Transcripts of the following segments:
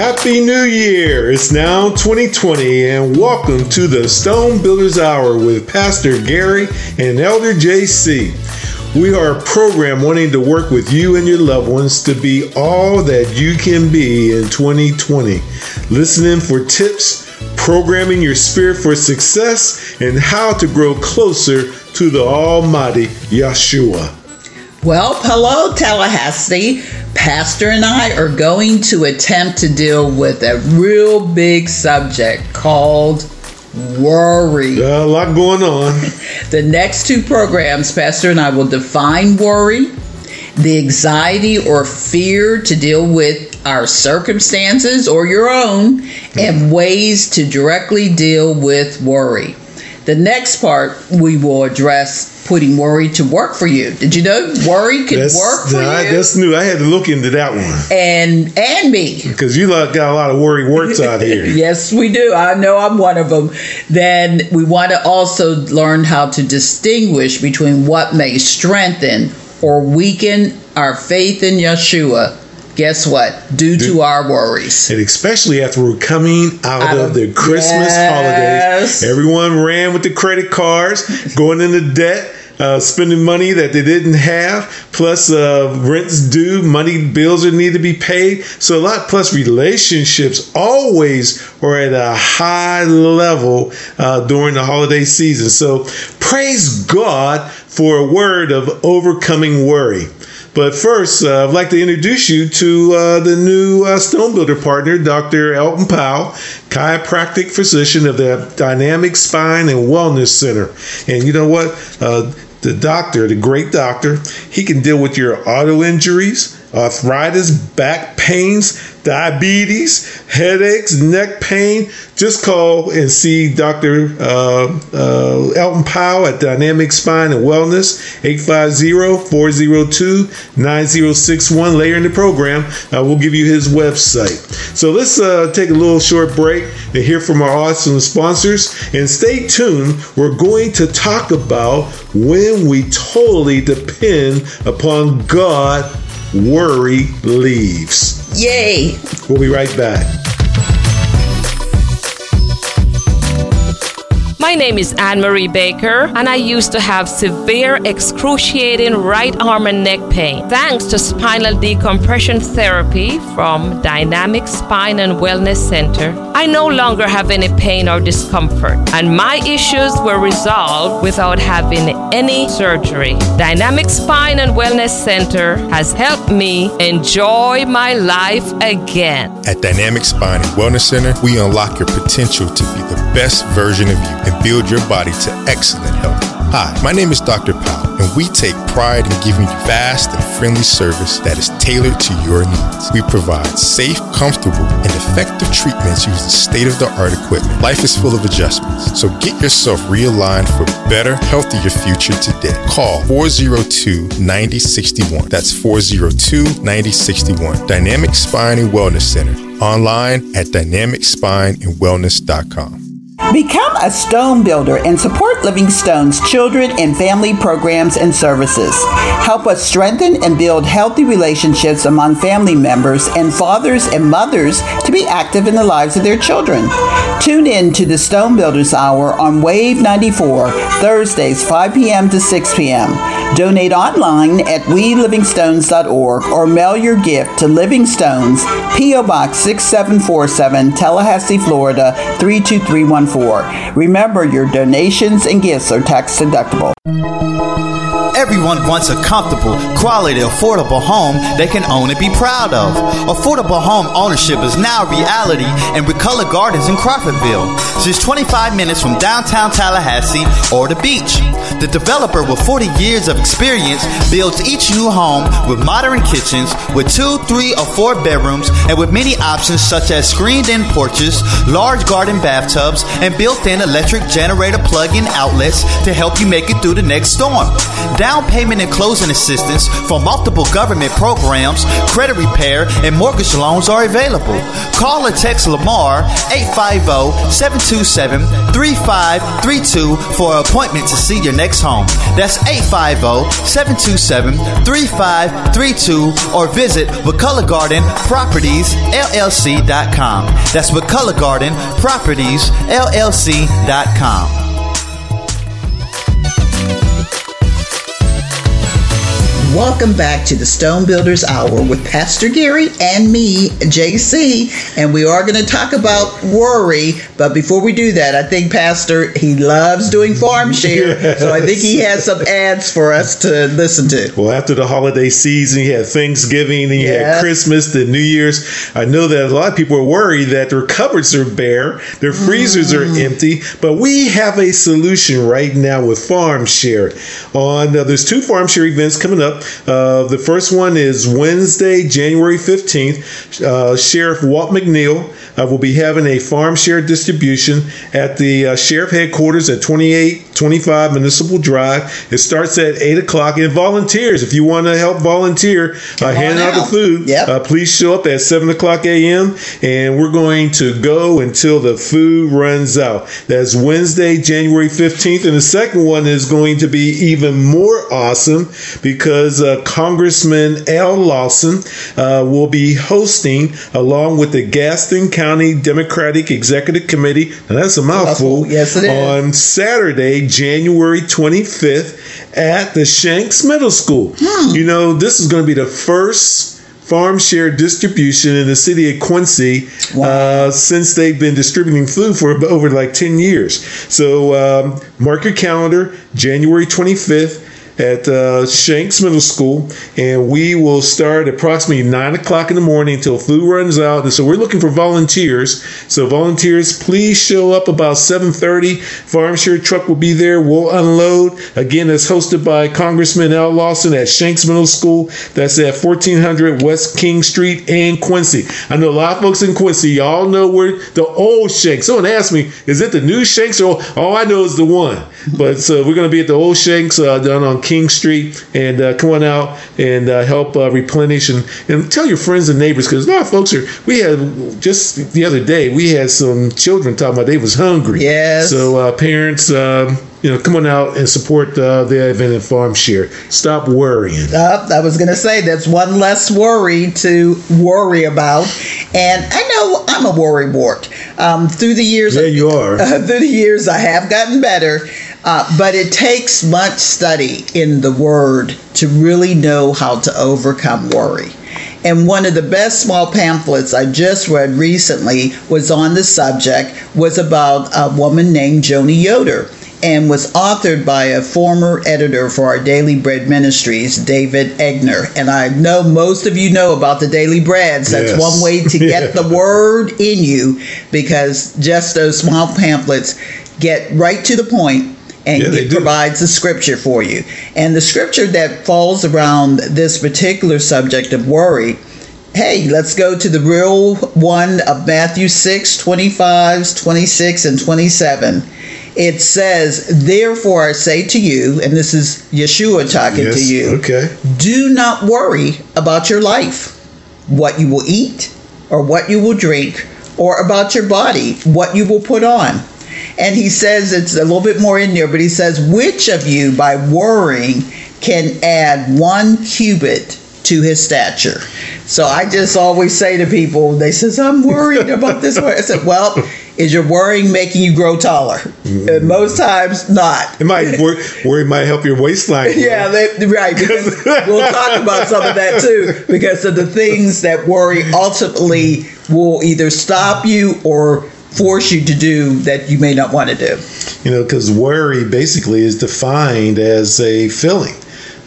Happy New Year! It's now 2020, and welcome to the Stone Builders Hour with Pastor Gary and Elder JC. We are a program wanting to work with you and your loved ones to be all that you can be in 2020. Listening for tips, programming your spirit for success, and how to grow closer to the Almighty Yeshua. Well, hello, Tallahassee. Pastor and I are going to attempt to deal with a real big subject called worry. Uh, a lot going on. the next two programs, Pastor and I will define worry, the anxiety or fear to deal with our circumstances or your own, and ways to directly deal with worry. The next part we will address putting worry to work for you. Did you know worry can that's, work for I, you? That's new. I had to look into that one. And and me. Because you got a lot of worry words out here. yes, we do. I know I'm one of them. Then we want to also learn how to distinguish between what may strengthen or weaken our faith in Yeshua guess what? Due to our worries. And especially after we're coming out, out of, of, the Christmas yes. holidays, everyone ran with the credit cards, going into debt. Uh, spending money that they didn't have, plus uh, rents due, money bills that need to be paid. So a lot. Plus relationships always are at a high level uh, during the holiday season. So praise God for a word of overcoming worry. But first, uh, I'd like to introduce you to uh, the new uh, Stone Builder partner, Dr. Elton Powell, chiropractic physician of the Dynamic Spine and Wellness Center. And you know what? The doctor, the great doctor, he can deal with your auto injuries, arthritis, back pains, diabetes, headaches, neck pain, just call and see Dr. Uh, uh, Elton Powell at Dynamic Spine and Wellness, 850-402-9061. Later in the program, uh, we'll give you his website. So let's uh, take a little short break and hear from our awesome sponsors. And stay tuned. We're going to talk about when we totally depend upon God worry leaves. Yay! We'll be right back. My name is Anne Marie Baker, and I used to have severe, excruciating right arm and neck pain. Thanks to spinal decompression therapy from Dynamic Spine and Wellness Center, I no longer have any pain or discomfort, and my issues were resolved without having any surgery. Dynamic Spine and Wellness Center has helped me enjoy my life again. At Dynamic Spine and Wellness Center, we unlock your potential to be the best version of you build your body to excellent health. Hi, my name is Dr. Powell, and we take pride in giving you fast and friendly service that is tailored to your needs. We provide safe, comfortable, and effective treatments using state of the art equipment. Life is full of adjustments, so get yourself realigned for a better, healthier future today. Call 402 9061. That's 402 9061. Dynamic Spine and Wellness Center. Online at dynamicspineandwellness.com. Become a stone builder and support Living Stone's children and family programs and services. Help us strengthen and build healthy relationships among family members and fathers and mothers to be active in the lives of their children. Tune in to the Stone Builders Hour on Wave 94, Thursdays 5 p.m. to 6 p.m. Donate online at WeLivingStones.org or mail your gift to Living Stones, P.O. Box 6747, Tallahassee, Florida 32314. Remember, your donations and gifts are tax deductible. Everyone wants a comfortable, quality, affordable home they can own and be proud of. Affordable home ownership is now a reality in McCullough Gardens in Crawfordville. Just 25 minutes from downtown Tallahassee or the beach. The developer with 40 years of experience builds each new home with modern kitchens with two, three, or four bedrooms and with many options such as screened-in porches, large garden bathtubs, and built-in electric generator plug-in outlets to help you make it through the next storm. Down down payment and closing assistance for multiple government programs, credit repair, and mortgage loans are available. Call or text Lamar 850-727-3532 for an appointment to see your next home. That's 850-727-3532 or visit McCullough Garden Properties LLC.com. That's McCullough Properties LLC.com. Welcome back to the Stone Builders Hour with Pastor Gary and me, JC, and we are going to talk about worry. But before we do that, I think Pastor he loves doing farm share, yes. so I think he has some ads for us to listen to. Well, after the holiday season, you had Thanksgiving, then you yes. had Christmas, then New Year's. I know that a lot of people are worried that their cupboards are bare, their freezers mm. are empty, but we have a solution right now with Farm Share. On uh, there's two Farm Share events coming up. Uh, the first one is Wednesday, January 15th. Uh, Sheriff Walt McNeil uh, will be having a farm share distribution at the uh, sheriff headquarters at 2825 Municipal Drive. It starts at 8 o'clock. And volunteers, if you want to help volunteer, uh, hand out the food, yep. Uh, please show up at 7 o'clock a.m. And we're going to go until the food runs out. That's Wednesday, January 15th. And the second one is going to be even more awesome because uh, Congressman Al Lawson uh, will be hosting, along with the Gadsden County Democratic Executive Committee, and that's a mouthful, yes, it is. on Saturday, January 25th at the Shanks Middle School. Hmm. You know, this is going to be the first farm share distribution in the city of Quincy wow. uh, since they've been distributing food for over like 10 years. So um, mark your calendar, January 25th at uh, Shanks Middle School, and we will start approximately nine o'clock in the morning until food runs out. And so we're looking for volunteers. So volunteers, please show up about 7:30. Farm Share truck will be there. We'll unload. Again, it's hosted by Congressman Al Lawson at Shanks Middle School. That's at 1400 West King Street in Quincy. I know a lot of folks in Quincy. Y'all know where the old Shanks. Someone asked me, is it the new Shanks or all I know is the one? But so we're going to be at the old Shanks uh, down on King Street and uh, come on out and uh, help uh, replenish and, and tell your friends and neighbors because a lot of folks are. We had just the other day we had some children talking about they was hungry. Yes. So uh, parents. Um, you know, come on out and support uh, the event at Farm Share. Stop worrying. Uh, I was going to say that's one less worry to worry about. And I know I'm a worry wart. Um, through the years, yeah, you are. Uh, through the years, I have gotten better. Uh, but it takes much study in the Word to really know how to overcome worry. And one of the best small pamphlets I just read recently was on the subject was about a woman named Joni Yoder and was authored by a former editor for our Daily Bread Ministries, David Egner. And I know most of you know about the Daily Breads. That's yes. one way to get yeah. the word in you because just those small pamphlets get right to the point and yeah, it provides the scripture for you. And the scripture that falls around this particular subject of worry, hey, let's go to the real one of Matthew 6 25, 26, and 27. It says, Therefore I say to you, and this is Yeshua talking yes, to you, okay. do not worry about your life, what you will eat, or what you will drink, or about your body, what you will put on. And he says it's a little bit more in there, but he says, Which of you by worrying can add one cubit to his stature? So I just always say to people, they says, I'm worried about this. I said, Well, is your worrying making you grow taller? Mm-hmm. And most times, not. It might worry, worry might help your waistline. yeah, they, right. We'll talk about some of that too. Because of the things that worry ultimately will either stop you or force you to do that you may not want to do. You know, because worry basically is defined as a feeling.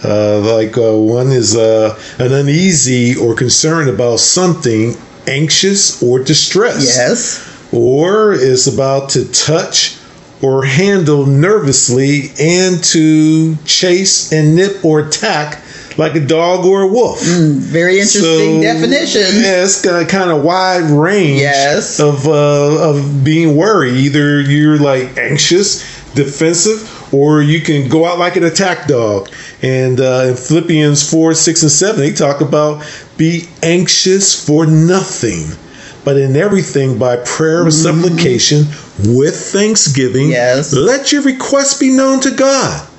Uh, like uh, one is uh, an uneasy or concerned about something, anxious or distressed. Yes. Or is about to touch or handle nervously and to chase and nip or attack like a dog or a wolf. Mm, very interesting so, definition. Yeah, it's got a kind of wide range yes. of uh, of being worried. Either you're like anxious, defensive, or you can go out like an attack dog. And uh, in Philippians 4, 6, and 7, they talk about be anxious for nothing, but in everything by prayer and mm-hmm. supplication with thanksgiving. Yes. Let your requests be known to God.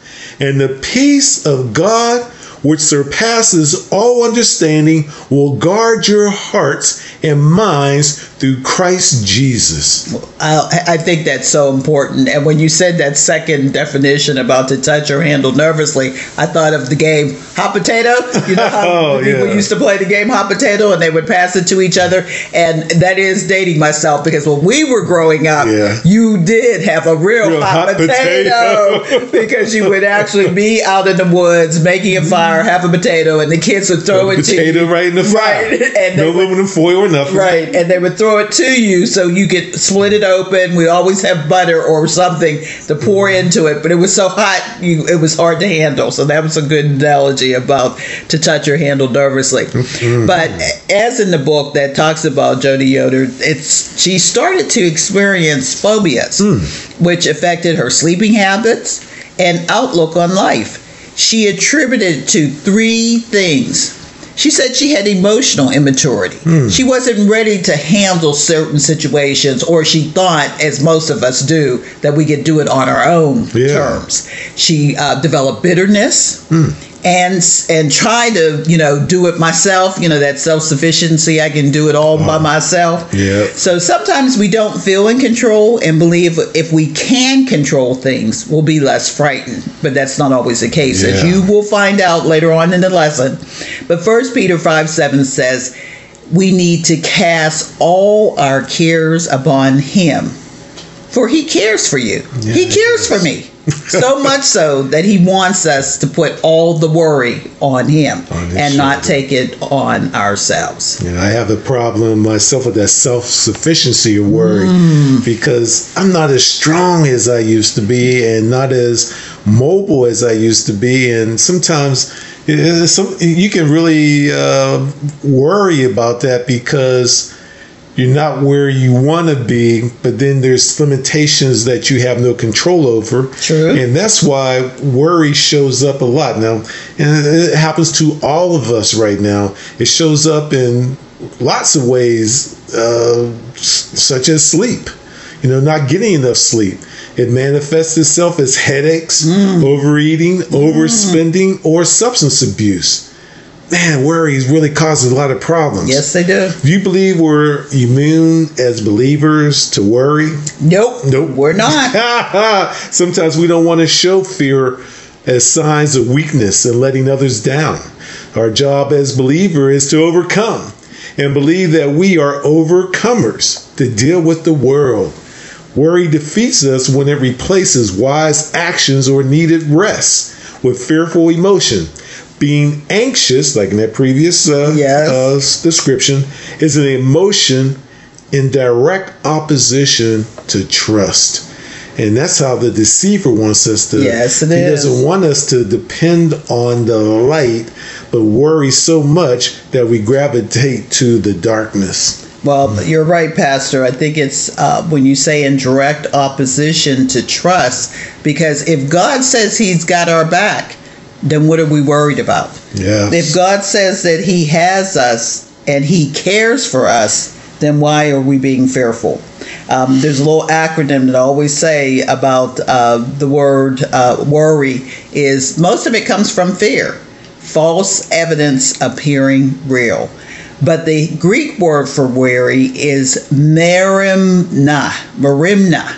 And the peace of God which surpasses all understanding, will guard your hearts and minds through Christ Jesus. I, I, think that's so important. And when you said that second definition about to touch or handle nervously, I thought of the game Hot Potato. You know how oh, people yeah. used to play the game Hot Potato and they would pass it to each other. And that is dating myself because when we were growing up, yeah. you did have a real, real hot, hot, potato, potato. because you would actually be out in the woods making a fire have a potato, and the kids would throw it potato to you. right in the fire. Right. And no aluminum foil nothing. Right. And they would throw it to you so you could split it open. We always have butter or something to pour mm-hmm. into it, but it was so hot, you it was hard to handle. So that was a good analogy about to touch or handle nervously. Mm-hmm. But as in the book that talks about Jody Yoder, it's she started to experience phobias, mm. which affected her sleeping habits and outlook on life she attributed it to three things. She said she had emotional immaturity. Hmm. She wasn't ready to handle certain situations, or she thought, as most of us do, that we could do it on our own yeah. terms. She uh, developed bitterness. Hmm and and try to you know do it myself. You know that self-sufficiency i can do it all by myself. Yeah so sometimes we don't feel in control and believe if we can control things we'll be less frightened. But that's not always the case yeah. as you will find out later on in the lesson. But first peter 5 7 says we need to cast all our cares upon him for he cares for you. Yeah, he cares for me so much so that he wants us to put all the worry on him on and not take it on ourselves. Yeah, I have a problem myself with that self sufficiency of worry mm. because I'm not as strong as I used to be and not as mobile as I used to be. And sometimes you can really uh, worry about that because you're not where you want to be, but then there's limitations that you have no control over. True. And that's why worry shows up a lot now. And it happens to all of us right now. It shows up in lots of ways, uh, such as sleep, you know, not getting enough sleep. It manifests itself as headaches, mm. overeating, mm. overspending, or substance abuse man, worries really causes a lot of problems. Yes, they do. Do you believe we're immune as believers to worry? Nope. Nope. We're not. Sometimes we don't want to show fear as signs of weakness and letting others down. Our job as believer is to overcome and believe that we are overcomers to deal with the world. Worry defeats us when it replaces wise actions or needed rest with fearful emotion being anxious, like in that previous uh, yes. uh, description, is an emotion in direct opposition to trust. And that's how the deceiver wants us to. Yes, it he is. doesn't want us to depend on the light, but worry so much that we gravitate to the darkness. Well, you're right, Pastor. I think it's uh, when you say in direct opposition to trust, because if God says He's got our back, then what are we worried about? Yeah. If God says that He has us and He cares for us, then why are we being fearful? Um, there's a little acronym that I always say about uh, the word uh, worry is most of it comes from fear, false evidence appearing real. But the Greek word for worry is merimna, merimna.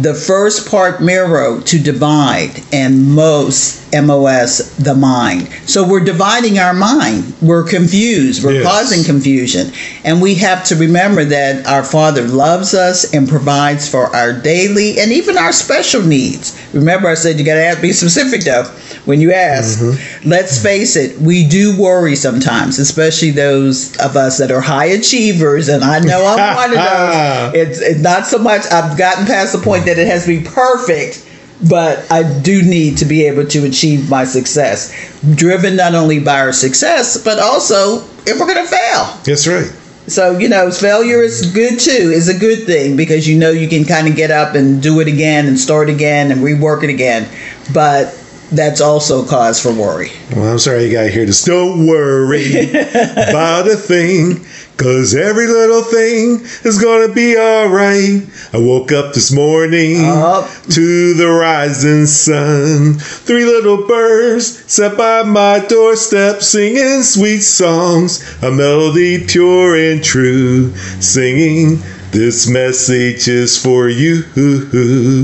The first part miro to divide, and most MOS, the mind. So we're dividing our mind. We're confused. We're yes. causing confusion. And we have to remember that our Father loves us and provides for our daily and even our special needs. Remember, I said you got to be specific though when you ask. Mm-hmm. Let's face it, we do worry sometimes, especially those of us that are high achievers. And I know I'm one of those. It's, it's not so much, I've gotten past the point that it has to be perfect but I do need to be able to achieve my success, driven not only by our success, but also if we're going to fail. That's right. So, you know, failure is good too, is a good thing because you know you can kind of get up and do it again and start again and rework it again. But that's also cause for worry. Well, I'm sorry you got here to. Don't worry about a thing, cause every little thing is gonna be alright. I woke up this morning Up. to the rising sun. Three little birds sat by my doorstep singing sweet songs, a melody pure and true, singing. This message is for you.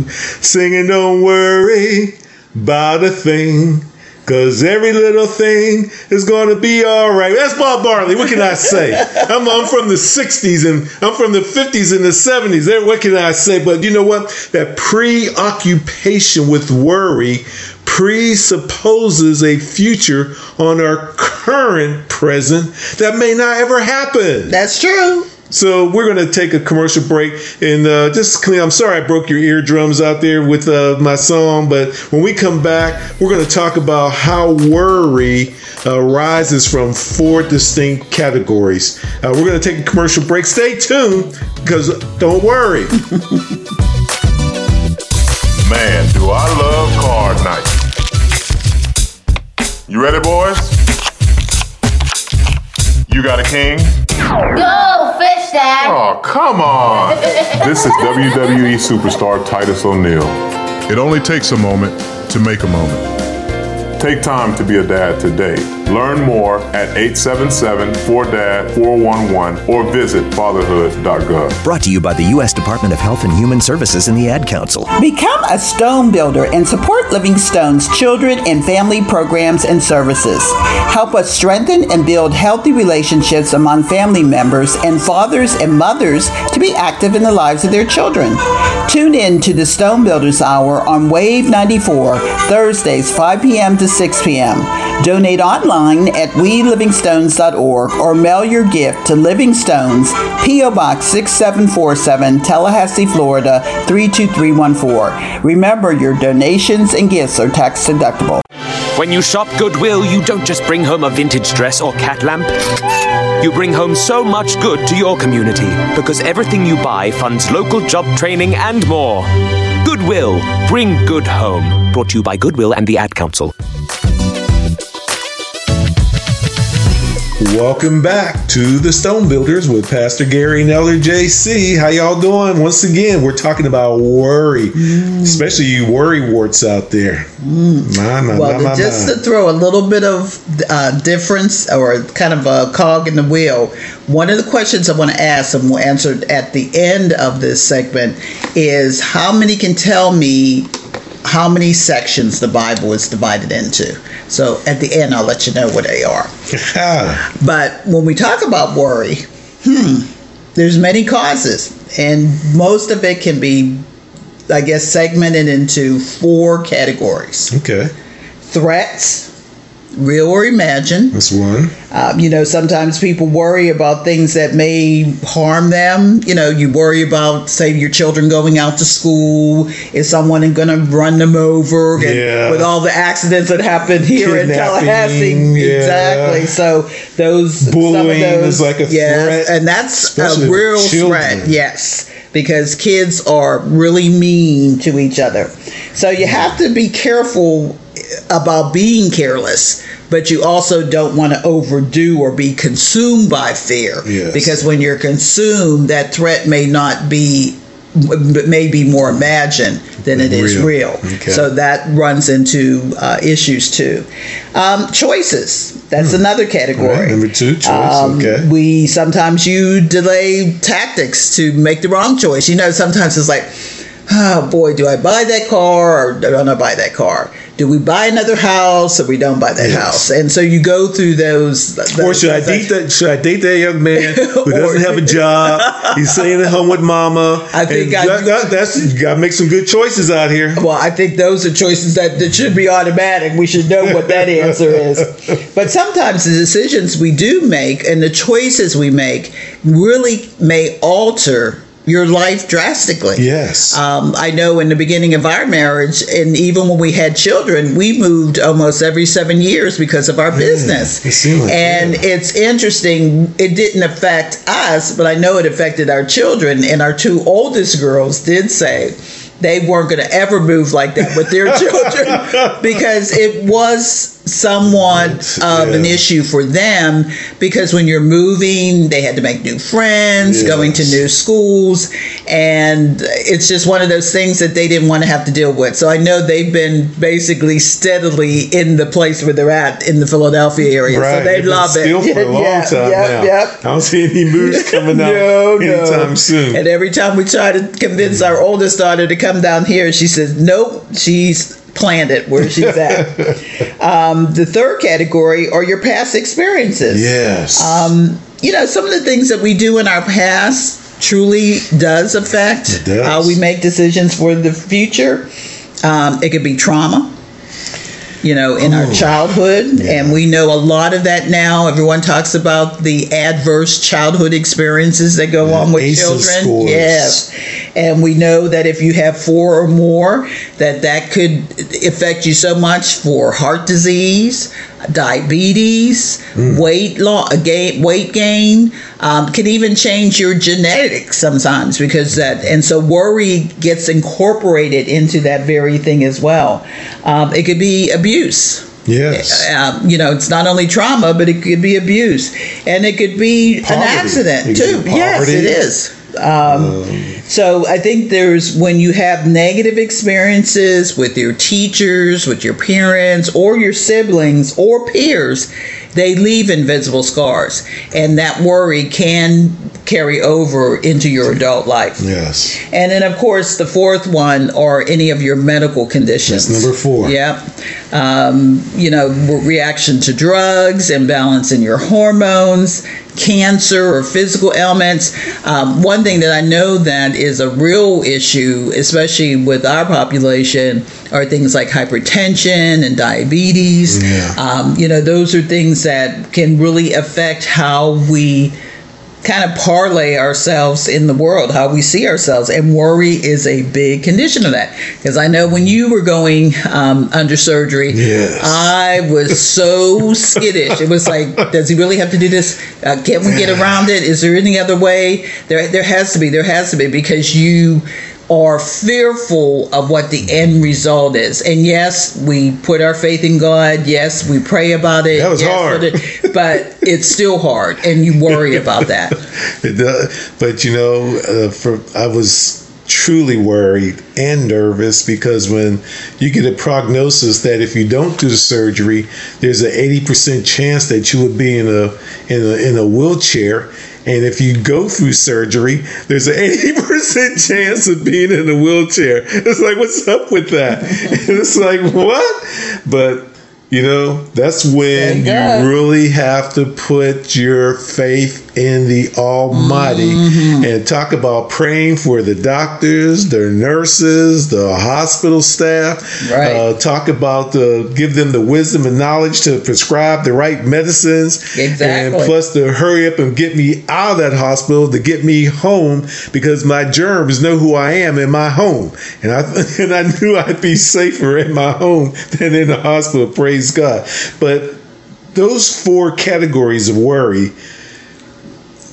Singing, don't worry about a thing. Cause every little thing is gonna be alright. That's Bob Marley. What can I say? I'm, I'm from the 60s and I'm from the 50s and the 70s. There, eh, what can I say? But you know what? That preoccupation with worry presupposes a future on our current present that may not ever happen. That's true. So we're going to take a commercial break and uh, just clean. I'm sorry I broke your eardrums out there with uh, my song, but when we come back, we're going to talk about how worry uh, rises from four distinct categories. Uh, we're going to take a commercial break. Stay tuned because don't worry. Man, do I love card night. You ready, boys? You got a king? Go, fish dad. Oh, come on. this is WWE superstar Titus O'Neil. It only takes a moment to make a moment. Take time to be a dad today. Learn more at 877-4DAD-411 or visit fatherhood.gov. Brought to you by the U.S. Department of Health and Human Services and the Ad Council. Become a stone builder and support Living Stone's children and family programs and services. Help us strengthen and build healthy relationships among family members and fathers and mothers to be active in the lives of their children. Tune in to the Stone Builders Hour on Wave 94, Thursdays, 5 p.m. to 6 p.m. Donate online at welivingstones.org or mail your gift to Living Stones, P.O. Box 6747, Tallahassee, Florida 32314. Remember, your donations and gifts are tax deductible. When you shop Goodwill, you don't just bring home a vintage dress or cat lamp. You bring home so much good to your community because everything you buy funds local job training and more. Goodwill, bring good home. Brought to you by Goodwill and the Ad Council. Welcome back to the Stone Builders with Pastor Gary and Elder JC. How y'all doing? Once again, we're talking about worry, especially you worry warts out there. My, my, Well, my, just to throw a little bit of uh, difference or kind of a cog in the wheel, one of the questions I want to ask and we'll answer at the end of this segment is how many can tell me how many sections the Bible is divided into? So at the end, I'll let you know what they are. But when we talk about worry, hmm, there's many causes, and most of it can be, I guess, segmented into four categories okay, threats, real or imagined. that's one. Um, you know, sometimes people worry about things that may harm them. You know, you worry about, say, your children going out to school. Is someone going to run them over? And Yeah. With all the accidents that happen here in Tallahassee. yeah. Exactly. So those some of Bullying those, is like a yes, threat, and that's a real threat. Yes, because kids are really mean to each other. So you have to be careful about being careless, but you also don't want to overdo or be consumed by fear. Yes. Because when you're consumed, that threat may not be may be more imagined than it is Real. real. Okay. So that runs into uh, issues too. Um, choices. That's another category. right, number two, choice. Um, okay. We sometimes you delay tactics to make the wrong choice. You know, sometimes it's like, oh boy, do I buy that car or don't I buy that car? Do we buy another house or we don't buy that Yes. house? And so you go through those. Or those- should I date that? Should I date that young man who doesn't have a job? He's staying at home with mama. I think I- that, that- that's you got to make some good choices out here. Well, I think those are choices that, that should be automatic. We should know what that answer is. But sometimes the decisions we do make and the choices we make really may alter your life drastically. Yes. Um, I know in the beginning of our marriage, and even when we had children, we moved almost every seven years because of our yeah, business. Like, and it's interesting, it didn't affect us, but I know it affected our children. And our two oldest girls did say, they weren't going to ever move like that with their children because it was somewhat of an issue for them because when you're moving, they had to make new friends, yes. going to new schools, and it's just one of those things that they didn't want to have to deal with. So I know they've been basically steadily in the place where they're at in the Philadelphia area, right. so they They've love it. for a long yeah, time now. I don't see any moves coming out no, anytime no. soon. And every time we try to convince our oldest daughter to come down here, she says, "Nope, she's." Planned it where she's at. um, the third category are your past experiences. Yes. Um, you know, some of the things that we do in our past truly does affect does. how we make decisions for the future. Um, it could be trauma you know, in our childhood. Yeah. And we know a lot of that now. Everyone talks about the adverse childhood experiences that go yeah, on with ACEs children. Scores. Yes. And we know that if you have four or more, that that could affect you so much for heart disease, diabetes, mm. weight loss, gain, weight gain, um, can even change your genetics sometimes because that, and so worry gets incorporated into that very thing as well. Um, it could be abuse. Yes. Um, you know, it's not only trauma, but it could be abuse, and it could be poverty. an accident too. Yes, it is. Um, um, so I think there's when you have negative experiences with your teachers, with your parents, or your siblings or peers, they leave invisible scars, and that worry can carry over into your adult life. Yes. And then, of course, the fourth one are any of your medical conditions. That's number four. Yep. Um, you know, reaction to drugs, imbalance in your hormones, cancer or physical ailments. Um, one thing that I know that is a real issue, especially with our population, are things like hypertension and diabetes. Yeah. Um, you know, those are things that can really affect how we kind of parlay ourselves in the world, how we see ourselves. And worry is a big condition of that. Because I know when you were going um, under surgery, yes. I was so skittish. It was like, does he really have to do this? Uh, can we get around it? Is there any other way? There, there has to be. There has to be because you are fearful of what the end result is. And yes, we put our faith in God. Yes, we pray about it. That was yes, hard. It, but it's still hard, and you worry about that. it does. But you know, uh, for I was truly worried and nervous because when you get a prognosis that if you don't do the surgery, there's an 80% chance that you would be in a in a in a wheelchair and if you go through surgery, there's an 80% chance of being in a wheelchair. It's like, what's up with that? it's like, what? But you know, that's when you, you really have to put your faith in the Almighty mm-hmm. and talk about praying for the doctors, the nurses, the hospital staff. Right. Uh, talk about the give them the wisdom and knowledge to prescribe the right medicines. Exactly. And plus to hurry up and get me out of that hospital to get me home because my germs know who I am in my home, and I and I knew I'd be safer in my home than in the hospital. Praise God. But those four categories of worry,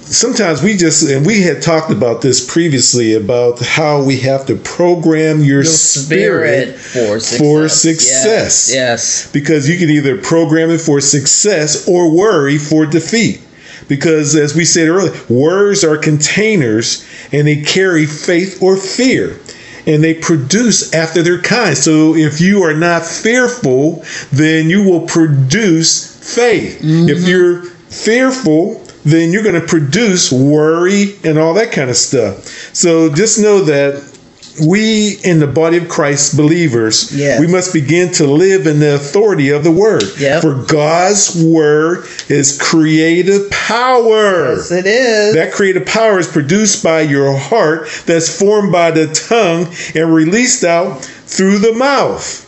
sometimes we just, and we had talked about this previously about how we have to program your, your spirit, spirit, for success. For success. Yes, yes. Because you can either program it for success or worry for defeat because as we said earlier words are containers and they carry faith or fear and they produce after their kind. So if you are not fearful, then you will produce faith. Mm-hmm. If you're fearful, then you're going to produce worry and all that kind of stuff. So just know that we in the body of Christ believers, yes. we must begin to live in the authority of the word. Yep. For God's word is creative power. Yes, it is. That creative power is produced by your heart, that's formed by the tongue and released out through the mouth.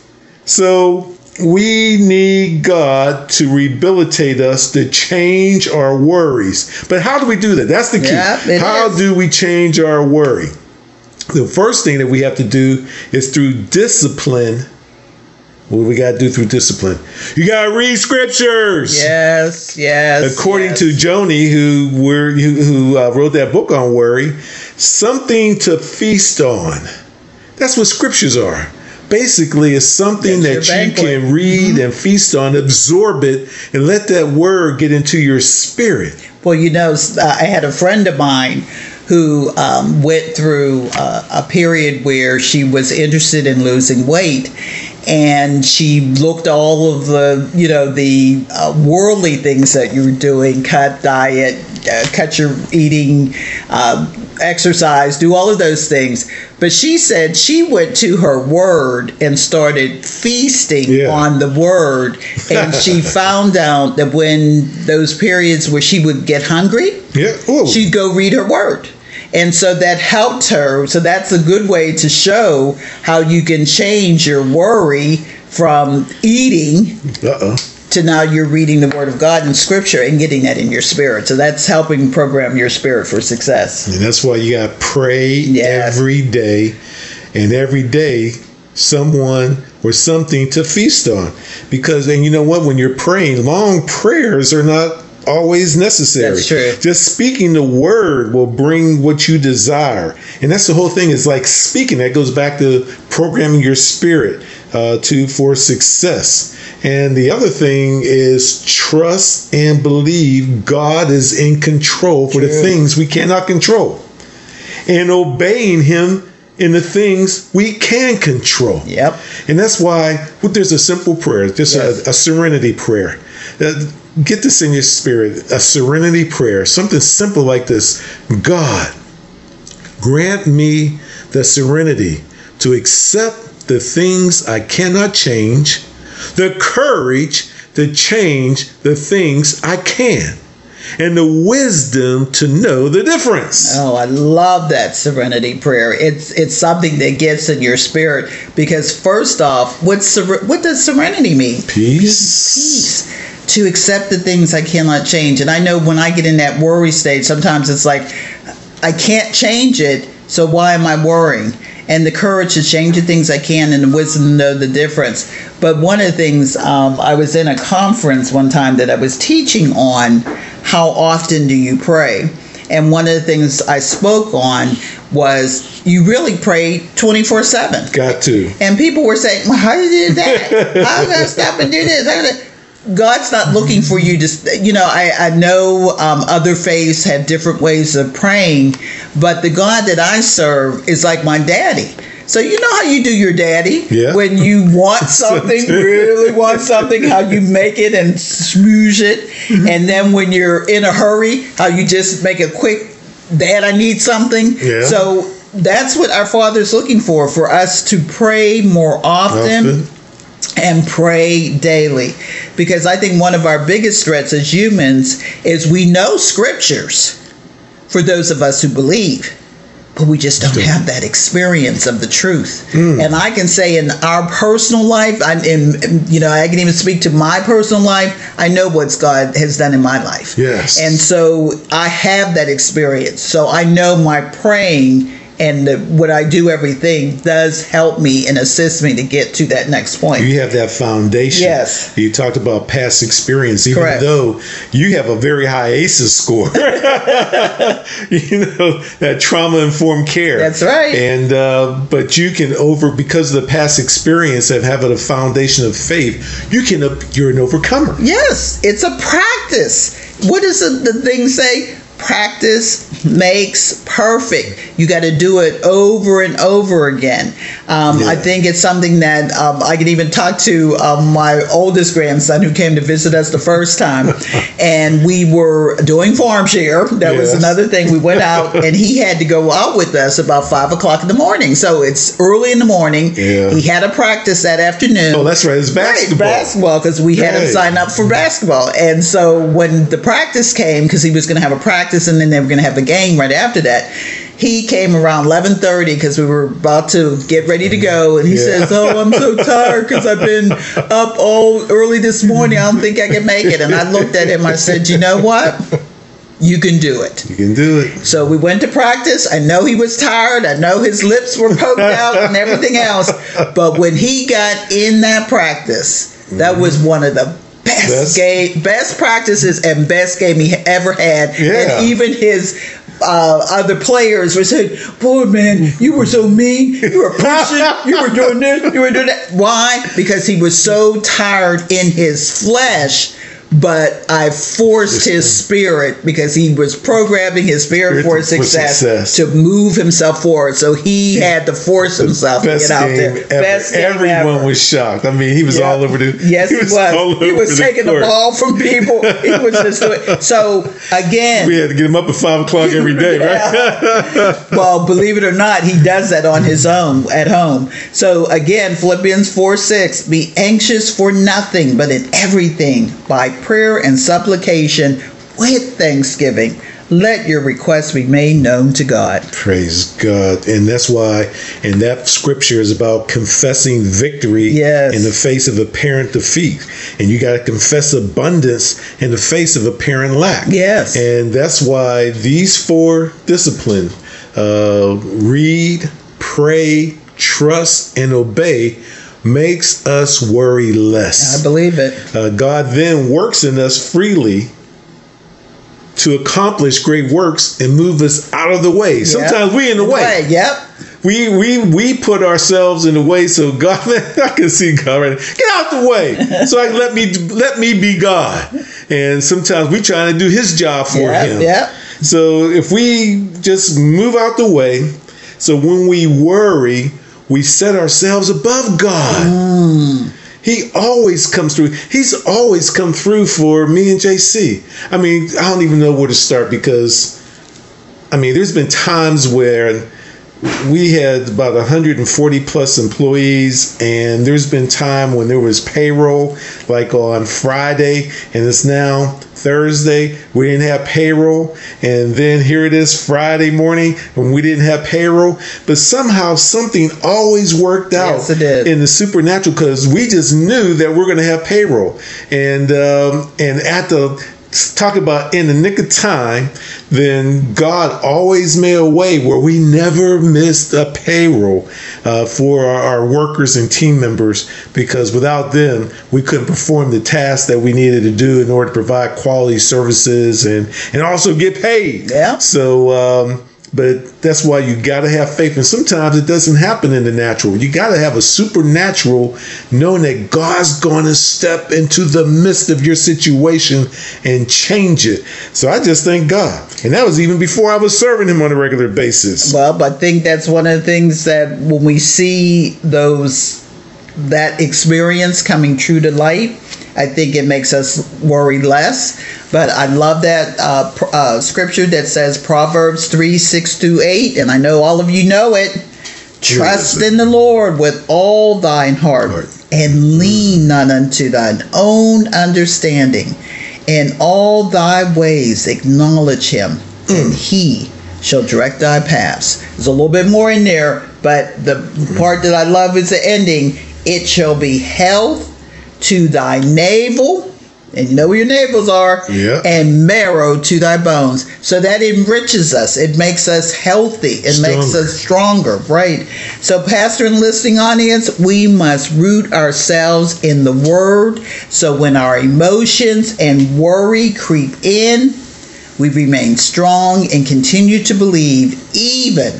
So we need God to rehabilitate us to change our worries. But how do we do that? That's the key. Yeah, how is. do we change our worry? The first thing that we have to do is through discipline. What we got to do through discipline? You got to read scriptures. Yes, yes. According yes. to Joni, who were who, who uh, wrote that book on worry, something to feast on. That's what scriptures are basically it's something That's that you banquet. can read mm-hmm. and feast on, absorb it, and let that word get into your spirit. Well, you know, I had a friend of mine who um, went through uh, a period where she was interested in losing weight and she looked all of the you know the uh, worldly things that you were doing cut diet uh, cut your eating uh, exercise do all of those things but she said she went to her word and started feasting Yeah. on the word and she found out that when those periods where she would get hungry Yeah. Ooh. she'd go read her word. And so that helped her. So that's a good way to show how you can change your worry from eating Uh-oh. To now you're reading the word of God and scripture and getting that in your spirit. So that's helping program your spirit for success. And that's why you got to pray Yes. every day, and every day someone or something to feast on. Because, and you know what? When you're praying, long prayers are not always necessary. That's true. Just speaking the word will bring what you desire, and that's the whole thing. Is like speaking. That goes back to programming your spirit uh, to for success. And the other thing is trust and believe God is in control for the things we cannot control, and obeying Him in the things we can control. Yep. And that's why well, there's a simple prayer, just Yes. a, a serenity prayer. Uh, get this in your spirit a serenity prayer, something simple like this God, grant me the serenity to accept the things I cannot change, the courage to change the things I can, and the wisdom to know the difference. Oh, I love that serenity prayer. It's it's something that gets in your spirit because first off, what's ser- what does serenity mean? Peace. peace to accept the things I cannot change. And I know when I get in that worry state, sometimes it's like I can't change it, so why am I worrying? And the courage to change the things I can and the wisdom to know the difference. But one of the things, um, I was in a conference one time that I was teaching on how often do you pray? And one of the things I spoke on was you really pray 24 7. Got to. And people were saying, well, how do you do that? How am I going to stop and do this? How do I- God's not looking for you to, you know, I, I know um, other faiths have different ways of praying, but the God that I serve is like my daddy. So you know how you do your daddy Yeah. when you want something, really want something, how you make it and smoosh it, and then when you're in a hurry, how you just make a quick, Dad, I need something. Yeah. So that's what our Father's looking for, for us to pray more often Often. And pray daily. Because I think one of our biggest threats as humans is we know scriptures for those of us who believe, but we just don't have that experience of the truth. Hmm. And I can say in our personal life, I'm in, you know, I can even speak to my personal life. I know what God has done in my life. Yes. And so I have that experience. So I know my praying and what I do everything does help me and assist me to get to that next point. You have that foundation. Yes. You talked about past experience, even Correct. though you have a very high ACEs score. you know that trauma informed care. That's right. And uh, but you can over because of the past experience of having a foundation of faith, you can you're an overcomer. Yes, it's a practice. What does the, the thing say? Practice makes perfect. You got to do it over and over again. Um, I think it's something that um, I can even talk to um, my oldest grandson who came to visit us the first time, and we were doing farm share. That was another thing. We went out, and he had to go out with us about five o'clock in the morning. So it's early in the morning. Yeah. He had a practice that afternoon. Oh, that's right. It's basketball. Right, basketball, because we had him sign up for basketball. And so when the practice came, because he was going to have a practice and then they were going to have a game right after that, he came around 11:30 because we were about to get ready to go, and he Yeah. says, "Oh, I'm so tired because I've been up all early this morning. I don't think I can make it." And I looked at him. I said, "You know what? You can do it." You can do it. So we went to practice. I know he was tired. I know his lips were poked out and everything else. But when he got in that practice, that mm-hmm. was one of the best, Best- game, best practices and best game he ever had. Yeah. And even his uh, other players were saying, "Boy, man, you were so mean. You were pushing. you were doing this. You were doing that." Why? Because he was so tired in his flesh. But I forced his spirit because he was programming his spirit Spirit for success, success. to move himself forward. So he had to force himself to Best get out there. ever. Best Everyone ever. was shocked. I mean, he was Yeah. all over the. Yes, he was. He over was taking the, ball from people. He was just doing. So again, We had to get him up at five o'clock every day, right? well, believe it or not, he does that on his own at home. So again, Philippians 4 6, be anxious for nothing, but in everything, by prayer and supplication with thanksgiving. Let your requests be made known to God. Praise God. And that's why, and that scripture is about confessing victory Yes. in the face of apparent defeat. And you got to confess abundance in the face of apparent lack. Yes. And that's why these four disciplines uh, read, pray, trust, and obey makes us worry less. I believe it. Uh, God then works in us freely to accomplish great works and move us out of the way. Sometimes we in the way. Yep. We we we put ourselves in the way so God I can see God right now. Get out the way. So I let me let me be God. And sometimes we trying to do his job for Yep, him. yep. So if we just move out the way, so when we worry, we set ourselves above God. He always comes through. He's always come through for me and JC. I mean, I don't even know where to start because, I mean, there's been times where we had about 140 plus employees and there's been time when there was payroll like on friday and it's now thursday we didn't have payroll and then here it is friday morning when we didn't have payroll. But somehow something always worked out Yes, in the supernatural because we just knew that we're going to have payroll. And um, and at the talk about in the nick of time then god always made a way where we never missed a payroll uh, for our, our workers and team members because without them we couldn't perform the tasks that we needed to do in order to provide quality services and and also get paid Yeah. so um, but that's why you got to have faith. And sometimes it doesn't happen in the natural. You got to have a supernatural knowing that God's going to step into the midst of your situation and change it. So I just thank God. And that was even before I was serving Him on a regular basis. Well, I think that's one of the things that when we see those that experience coming true to light, I think it makes us worry less. But I love that uh, uh, scripture that says Proverbs 3 6 through 8, and I know all of you know it. Trust in the Lord with all thine heart, and lean not unto thine own understanding. In all thy ways acknowledge him, and he shall direct thy paths. There's a little bit more in there, but the part that I love is the ending. It shall be health to thy navel, and you know where your navels are, Yeah. and marrow to thy bones. So that enriches us. It makes us healthy. It makes us stronger, right? So, pastor and listening audience, we must root ourselves in the word. So when our emotions and worry creep in, we remain strong and continue to believe even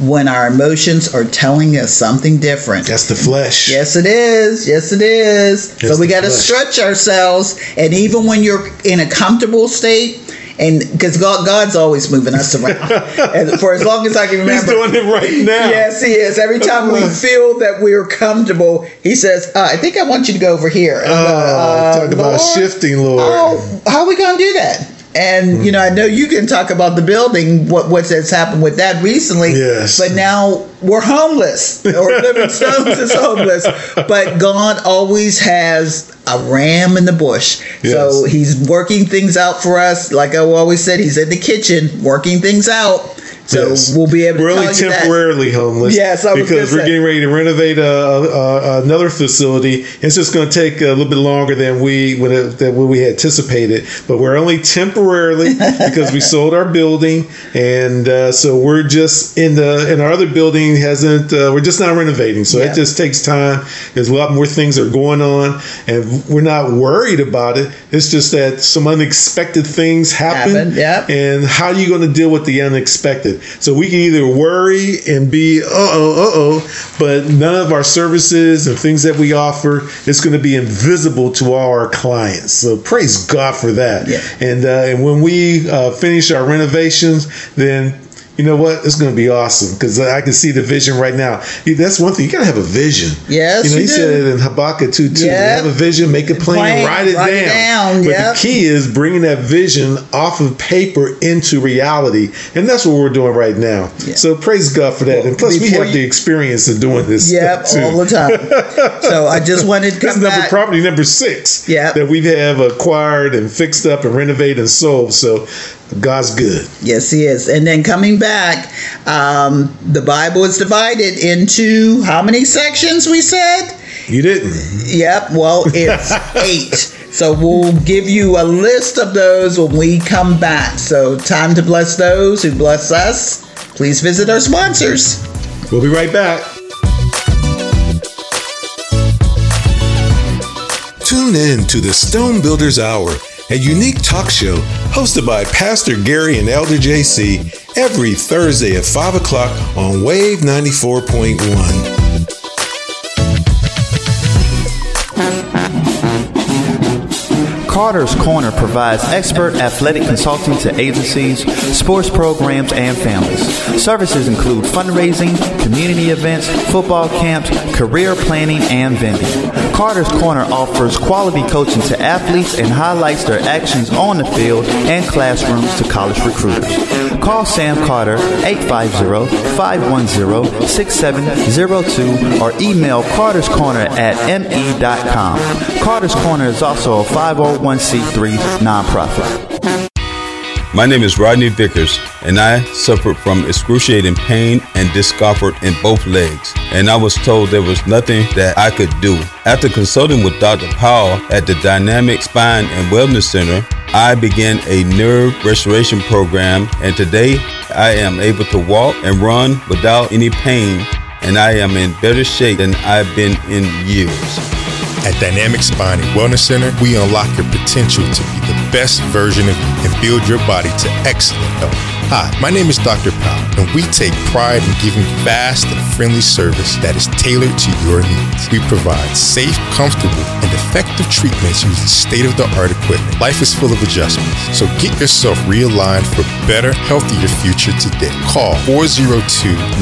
when our emotions are telling us something different. That's the flesh. Yes, it is. Yes, it is. Yes, so we got to stretch ourselves, and even when you're in a comfortable state, and because God, God's always moving us around, and for as long as I can remember, He's doing it right now. Yes, he is. Every time we feel that we're comfortable, he says, uh, "I think I want you to go over here." And, Oh, uh, talk about shifting, Lord. Oh, how are we going to do that? And hmm. you know, I know you can talk about the building, what what has happened with that recently. Yes. But now we're homeless, or Living Stones is homeless. But God always has a ram in the bush. So He's working things out for us. Like I always said, He's in the kitchen working things out. So yes. we'll be able. To We're only temporarily homeless. Yes, because we're say. getting ready to renovate a, a, another facility. It's just going to take a little bit longer than we than what we anticipated. But we're only temporarily because we sold our building, and uh, so we're just in the and our other building hasn't. Uh, we're just not renovating, so yeah. it just takes time. There's a lot more things that are going on, and we're not worried about it. It's just that some unexpected things happen. happen yep. And how are you going to deal with the unexpected? So we can either worry and be, uh oh, uh oh, but none of our services and things that we offer is going to be invisible to all our clients. So praise God for that. Yeah. And, uh, and when we uh, finish our renovations, then you know what? It's going to be awesome because I can see the vision right now. That's one thing. You got to have a vision. Yes. You know, you he do. said it in Habakkuk 2 2. Yep. Have a vision, make a plan, plain write it write down. It down. But yep. the key is bringing that vision off of paper into reality. And that's what we're doing right now. Yep. So praise God for that. Well, and plus, we have you, the experience of doing this. Yep, all the time. so I just wanted to come That's number property number six yep. that we have acquired and fixed up and renovated and sold. So God's good. Yes, He is. And then coming back, um, the Bible is divided into how many sections we said? You didn't. Yep. Well, it's eight. So we'll give you a list of those when we come back. So, time to bless those who bless us. Please visit our sponsors. We'll be right back. Tune in to the Stone Builders Hour a unique talk show hosted by Pastor Gary and Elder JC every Thursday at 5 o'clock on Wave 94.1. Carter's Corner provides expert athletic consulting to agencies, sports programs, and families. Services include fundraising, community events, football camps, career planning, and vending. Carter's Corner offers quality coaching to athletes and highlights their actions on the field and classrooms to college recruiters. Call Sam Carter 850-510-6702 or email Carter's Corner at me.com. Carter's Corner is also a 501 501c3 nonprofit. My name is Rodney Vickers, and I suffered from excruciating pain and discomfort in both legs, and I was told there was nothing that I could do. After consulting with Dr. Powell at the Dynamic Spine and Wellness Center, I began a nerve restoration program, and today I am able to walk and run without any pain, and I am in better shape than I've been in years. At Dynamic Spine and Wellness Center, we unlock your potential to be the best version of you and build your body to excellent health. Hi, my name is Dr. Powell, and we take pride in giving fast and friendly service that is tailored to your needs. We provide safe, comfortable, and effective treatments using state of the art equipment. Life is full of adjustments, so get yourself realigned for a better, healthier future today. Call 402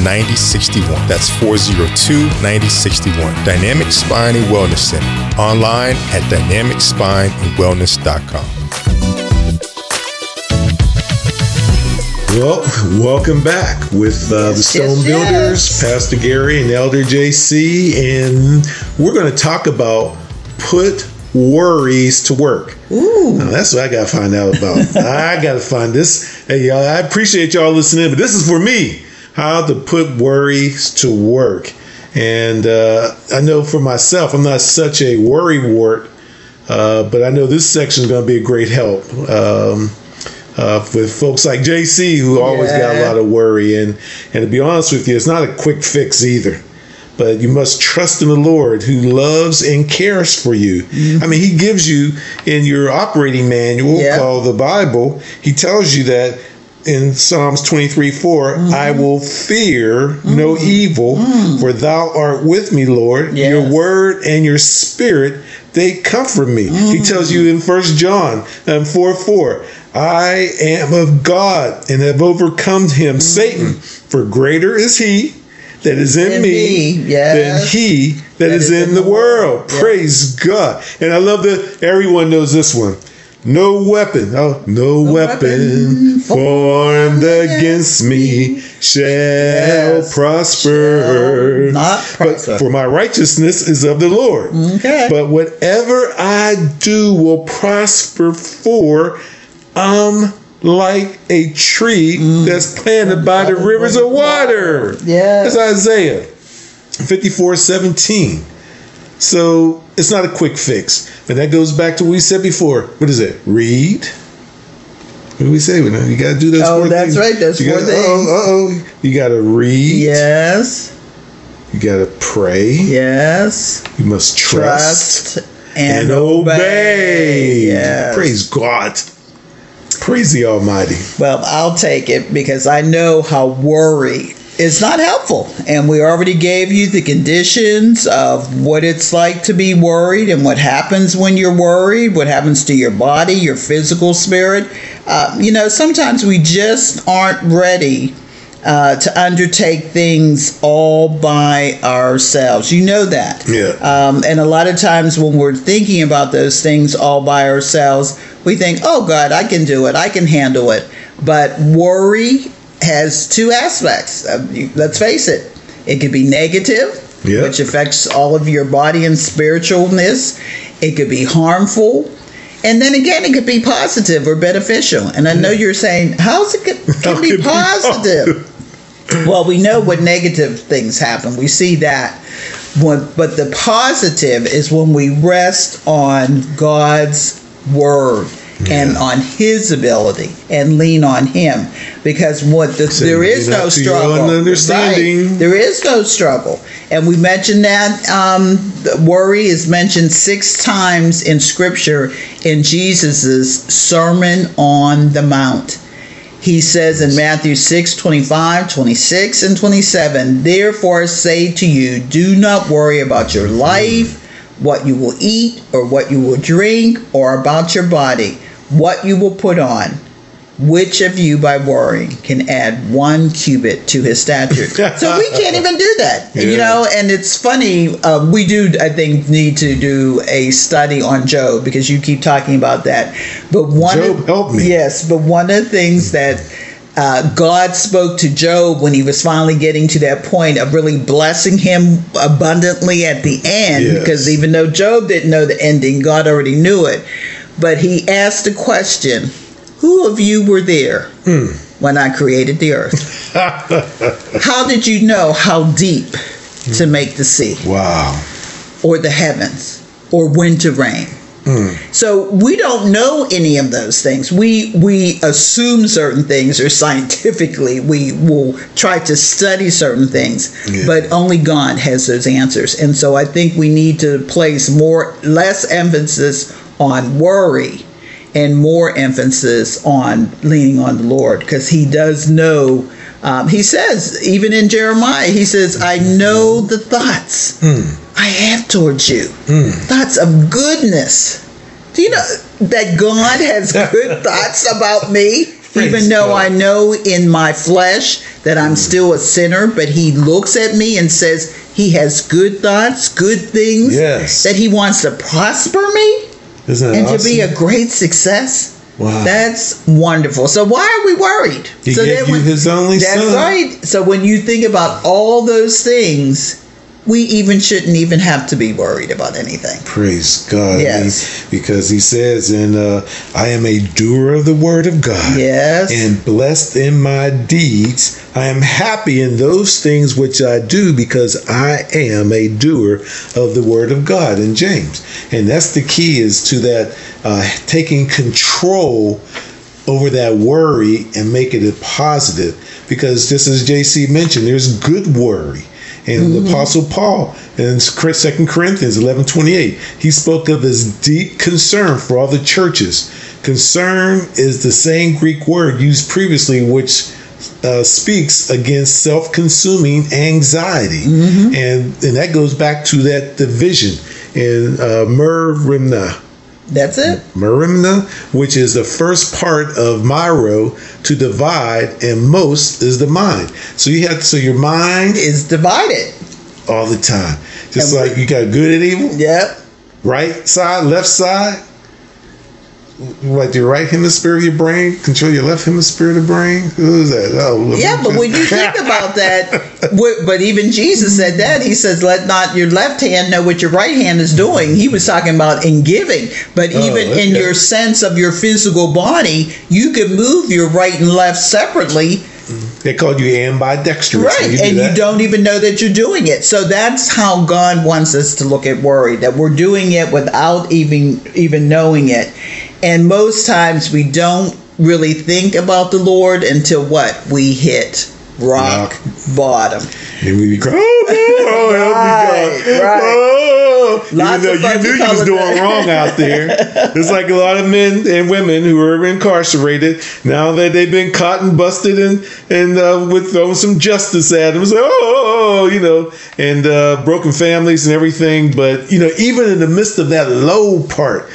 9061. That's 402 9061. Dynamic Spine and Wellness Center. Online at dynamicspineandwellness.com. Well, welcome back with uh, the Stone yes, Builders, yes. Pastor Gary and Elder JC, and we're going to talk about put worries to work. Ooh, now, that's what I got to find out about. I got to find this. Hey, y'all, I appreciate y'all listening, but this is for me. How to put worries to work, and uh, I know for myself, I'm not such a worry wart, uh, but I know this section is going to be a great help. Um, uh, with folks like JC who always yeah. got a lot of worry. And, and to be honest with you, it's not a quick fix either. But you must trust in the Lord who loves and cares for you. Mm-hmm. I mean, He gives you in your operating manual yeah. called the Bible, He tells you that in Psalms 23 4, mm-hmm. I will fear mm-hmm. no evil, mm. for thou art with me, Lord. Yes. Your word and your spirit, they comfort me. He tells you in First John um, 4 4, I am of God and have overcome him, mm-hmm. Satan. For greater is he that is in, in me, me. Yes. than he that, that is, is, in, the, the world. world. Praise God. And I love that everyone knows this one. No weapon, oh, no, no weapon, weapon formed against me shall yes. prosper. Shall not prosper. But for my righteousness is of the Lord. Okay. But whatever I do will prosper for I'm like a tree mm. that's planted by the rivers of water. Yeah. That's Isaiah 54 17. So it's not a quick fix. And that goes back to what we said before. What is it? Read. What do we say? You got to do those Oh, four that's things. right, That's you four gotta, things. Oh. You got to read. Yes. You got to pray. Yes. You must trust, Trust and, and obey. Yes. Praise God. The Almighty. Well, I'll take it because I know how worry is not helpful. And we already gave you the conditions of what it's like to be worried and what happens when you're worried, what happens to your body, your physical spirit. Uh, you know, sometimes we just aren't ready. Uh, to undertake things all by ourselves. You know that. Yeah. Um, and a lot of times when we're thinking about those things all by ourselves, we think, oh, God, I can do it, I can handle it. But worry has two aspects. Uh, let's face it, it could be negative, Yeah. which affects all of your body and spiritualness, it could be harmful. And then again, it could be positive or beneficial. And I know you're saying, how's it can, can be could it be positive? well, we know what negative things happen. We see that. But the positive is when we rest on God's word and on His ability and lean on Him. Because what the, there is no not to your struggle. understanding. Right. There is no struggle. And we mentioned that um, worry is mentioned six times in Scripture in jesus's Sermon on the Mount. He says in Matthew 6 25, 26, and 27, Therefore I say to you, do not worry about your life, what you will eat, or what you will drink, or about your body, what you will put on. Which of you, by worrying, can add one cubit to his stature? so we can't even do that, you know. And it's funny. Uh, we do, I think, need to do a study on Job because you keep talking about that. But one, Job, of, help me. Yes, but one of the things that uh, God spoke to Job when he was finally getting to that point of really blessing him abundantly at the end, Yes. because even though Job didn't know the ending, God already knew it. But he asked the question, Who of you were there when I created the earth? how did you know how deep to make the sea Wow. or the heavens or when to rain? So we don't know any of those things. We we assume certain things, or scientifically we will try to study certain things, Yeah. but only God has those answers. And so I think we need to place more less emphasis on worry and more emphasis on leaning on the Lord because He does know. Um, he says, even in Jeremiah, He says, "I know the thoughts I have towards you, hmm. thoughts of goodness." Do you know that God has good thoughts about me? Even though I know in my flesh that I'm still a sinner, but He looks at me and says He has good thoughts, good things, Yes. that He wants to prosper me Isn't that and awesome? to be a great success. Wow. That's wonderful. So why are we worried? He so gave then you his only that's son. That's right. So when you think about all those things, we even shouldn't even have to be worried about anything. Praise God. Yes. He- because he says, and uh, I am a doer of the word of God. Yes. And blessed in my deeds. I am happy in those things which I do because I am a doer of the word of God in James. And that's the key is to that uh, taking control over that worry and making it positive. Because just as JC mentioned, there's good worry. And the Apostle Paul in 2 Corinthians 11 28, he spoke of his deep concern for all the churches. Concern is the same Greek word used previously, which uh, speaks against self consuming anxiety. And, and that goes back to that division in uh, Merimna. That's it. Merimna, which is the first part of Myro to divide, and most is the mind. So you have so your mind Is divided. all the time. Just And like you got good and evil, Yep. right side, left side. What your right hemisphere of your brain control your left hemisphere of the brain? Who is that? Oh, yeah, but when you think about that, but even Jesus said that. He says, "Let not your left hand know what your right hand is doing." He was talking about in giving, but Oh, even okay. in your sense of your physical body, you can move your right and left separately. They called you ambidextrous. Right, you and that. you don't even know that you're doing it. So that's how God wants us to look at worry, that we're doing it without even even knowing it. And most times we don't really think about the Lord until what? We hit rock bottom. And we be crying, oh no, oh, help Right, me God. right. Oh, Lots even though you knew you was doing wrong out there. It's like a lot of men and women who are incarcerated now that they've been caught and busted and and uh, with throwing some justice at them. It's like, oh, oh, oh, you know, and uh, broken families and everything. But you know, even in the midst of that low part,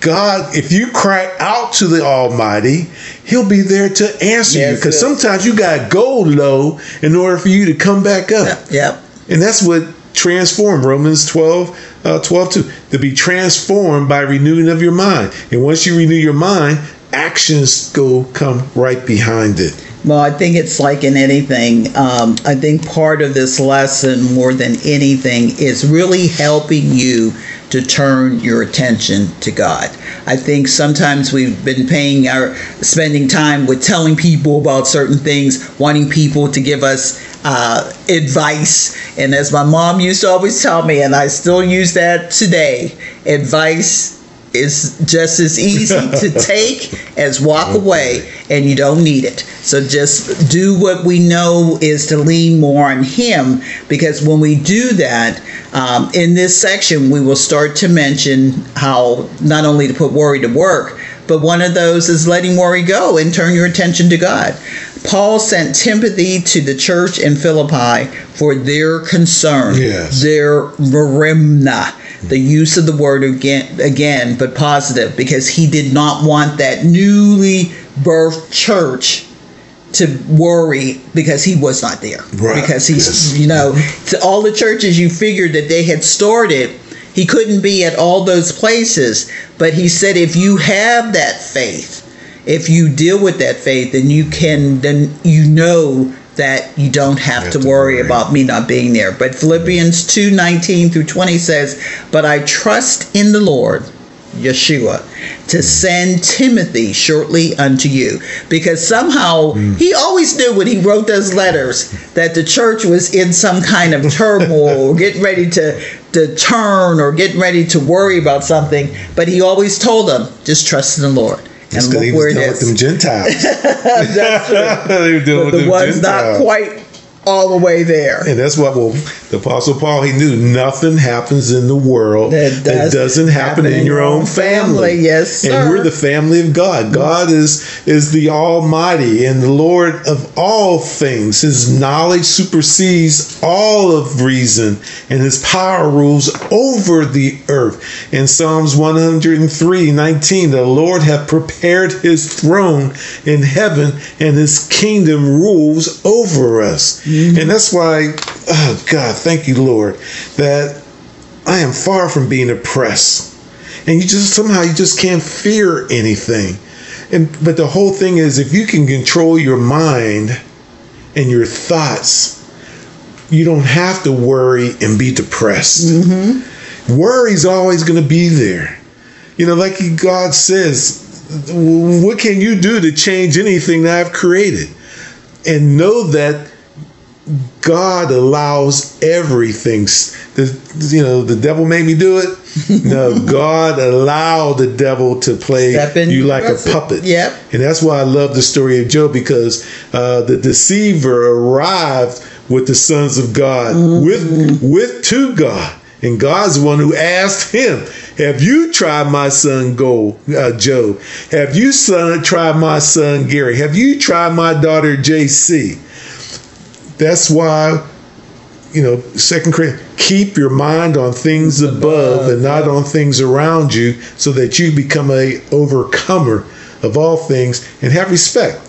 God, if you cry out to the Almighty, He'll be there to answer you. Because sometimes you got to go low in order for you to come back up. Yep. And that's what transformed Romans 12, uh, 12 2, to be transformed by renewing of your mind. And once you renew your mind, actions go come right behind it. Well, I think it's like in anything. Um, I think part of this lesson, more than anything, is really helping you to turn your attention to God. I think sometimes we've been paying our spending time with telling people about certain things, wanting people to give us uh, advice. And as my mom used to always tell me, and I still use that today, advice is just as easy to take as walk away and you don't need it. So just do what we know is to lean more on him because when we do that um, in this section we will start to mention how not only to put worry to work but one of those is letting worry go and turn your attention to god. Paul sent timothy to the church in philippi for their concern Yes. their merimna the use of the word again again but positive because he did not want that newly birthed church to worry because he was not there Right. because he's Yes. you know to all the churches you figured that they had started he couldn't be at all those places but he said if you have that faith if you deal with that faith then you can then you know that you don't have, to, worry, about me not being there. But philippians 2 19 through 20 says but i trust in the lord Yeshua to send Timothy shortly unto you. Because somehow he always knew when he wrote those letters that the church was in some kind of turmoil or getting ready to to turn or getting ready to worry about something. But he always told them just trust in the Lord That's and because he look where was dealing with them Gentiles. that's true. They were dealing but with the ones not quite all the way there And that's what well, the Apostle Paul he knew nothing happens in the world That that, does doesn't happen in your own family. Yes, sir. And we're the family of God. Mm-hmm. God is is the Almighty and the Lord of all things. His knowledge supersedes all of reason, and His power rules over the earth. In Psalms 103, 19, the Lord hath prepared His throne in heaven, and His kingdom rules over us. Mm-hmm. And that's why, oh God, thank you, Lord, that I am far from being oppressed. And you just somehow you just can't fear anything. And but the whole thing is if you can control your mind and your thoughts, you don't have to worry and be depressed. Mm-hmm. Worry's always going to be there. You know, like God says, what can you do to change anything that I've created? And know that God allows everything. The, you know, the devil made me do it. No, God allowed the devil to play you like a puppet. Yep. And that's why I love the story of Job because uh, the deceiver arrived with the sons of God, with with to God. And God's the one who asked him, Have you tried my son Go, uh, Job? Have you son tried my son Gary? Have you tried my daughter JC? That's why, you know, Second Corinthians, keep your mind on things above and not on things around you, so that you become a overcomer of all things and have respect.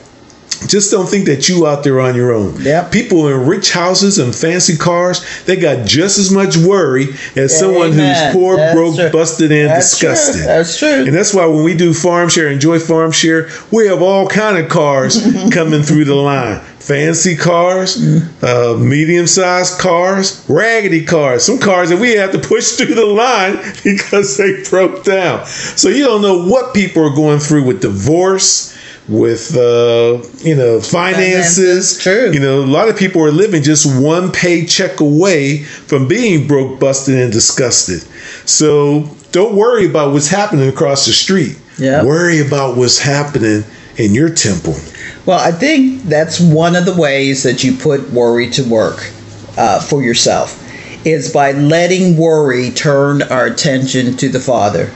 just don't think that you out there on your own. Yeah. People in rich houses and fancy cars, they got just as much worry as someone Amen. who's poor, That's broke, true. busted, and That's true. disgusted. That's true. And that's why when we do farm share, enjoy farm share, we have all kind of cars coming through the line. Fancy cars, uh, medium-sized cars, raggedy cars, some cars that we have to push through the line because they broke down. So you don't know what people are going through with divorce, with uh, you know finances. True. You know, a lot of people are living just one paycheck away from being broke, busted, and disgusted. So don't worry about what's happening across the street. Yep. Worry about what's happening in your temple. Well, I think that's one of the ways that you put worry to work uh, for yourself is by letting worry turn our attention to the Father.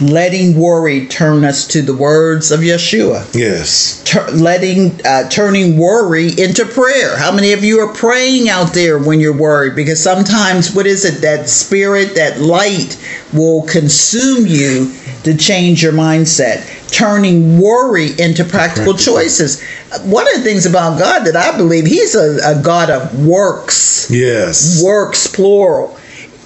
Letting worry turn us to the words of Yeshua. Yes. Tur- letting uh, turning worry into prayer. How many of you are praying out there when you're worried? Because sometimes, what is it? That spirit, that light, will consume you to change your mindset. Turning worry into practical choices. One of the things about God that I believe He's a, a God of works. Yes. Works plural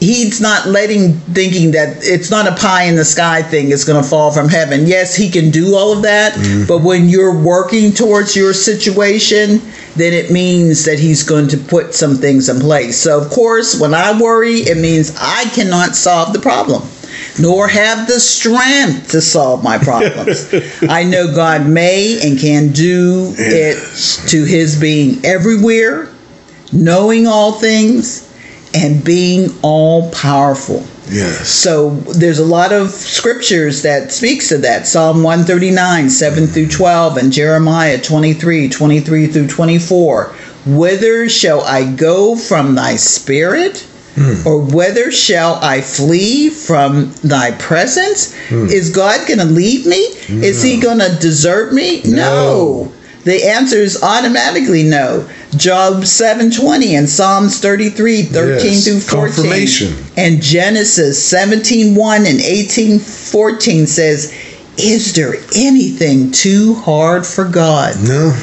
he's not letting thinking that it's not a pie in the sky thing it's going to fall from heaven yes he can do all of that mm-hmm. but when you're working towards your situation then it means that he's going to put some things in place so of course when i worry it means i cannot solve the problem nor have the strength to solve my problems. I know God may and can do it to his being everywhere, knowing all things, and being all powerful. Yes. So there's a lot of scriptures that speaks to that. Psalm 139, 7 through 12, and Jeremiah 23, 23 through 24. Whither shall I go from thy spirit? Hmm. Or whether shall I flee from thy presence? Hmm. Is God going to leave me? Is he going to desert me? no. The answer is automatically no. Job 720 and Psalms 33, 13 Yes, through 14. confirmation. And Genesis 17, 1 and 18, 14 says, Is there anything too hard for God? No.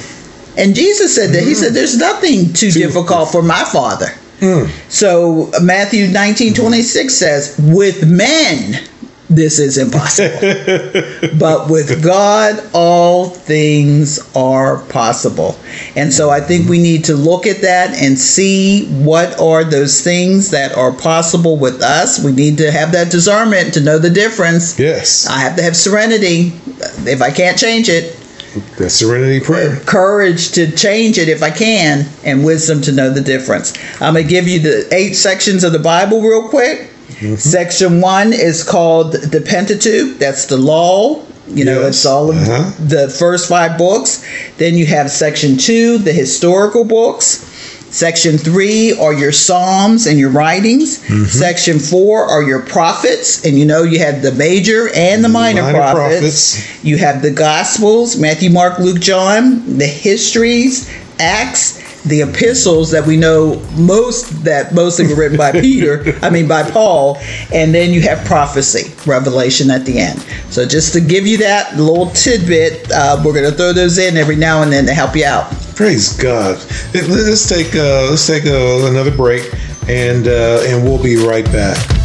And Jesus said that. He said, There's nothing too, difficult for my Father. Hmm. So Matthew 19, 26 says, With men, this is impossible. but with God, all things are possible. And so I think we need to look at that and see what are those things that are possible with us. We need to have that discernment to know the difference. Yes. I have to have serenity. If I can't change it, That's serenity prayer. courage to change it if I can, and wisdom to know the difference. I'm going to give you the eight sections of the Bible real quick. Section one is called the Pentateuch. That's the law. You know, Yes. it's all of Uh-huh. the first five books. Then you have section two, the historical books. Section three are your psalms and your writings. Mm-hmm. Section four are your prophets, and you know you have the major and the minor, Minor prophets. prophets. You have the Gospels, Matthew, Mark, Luke, John, the histories, Acts, the epistles that we know most that mostly were written by Peter, I mean by Paul, and then you have prophecy, Revelation at the end. So just to give you that little tidbit, uh, we're going to throw those in every now and then to help you out. Praise God. Let- Let's take uh, let's take uh, another break, and uh, and we'll be right back.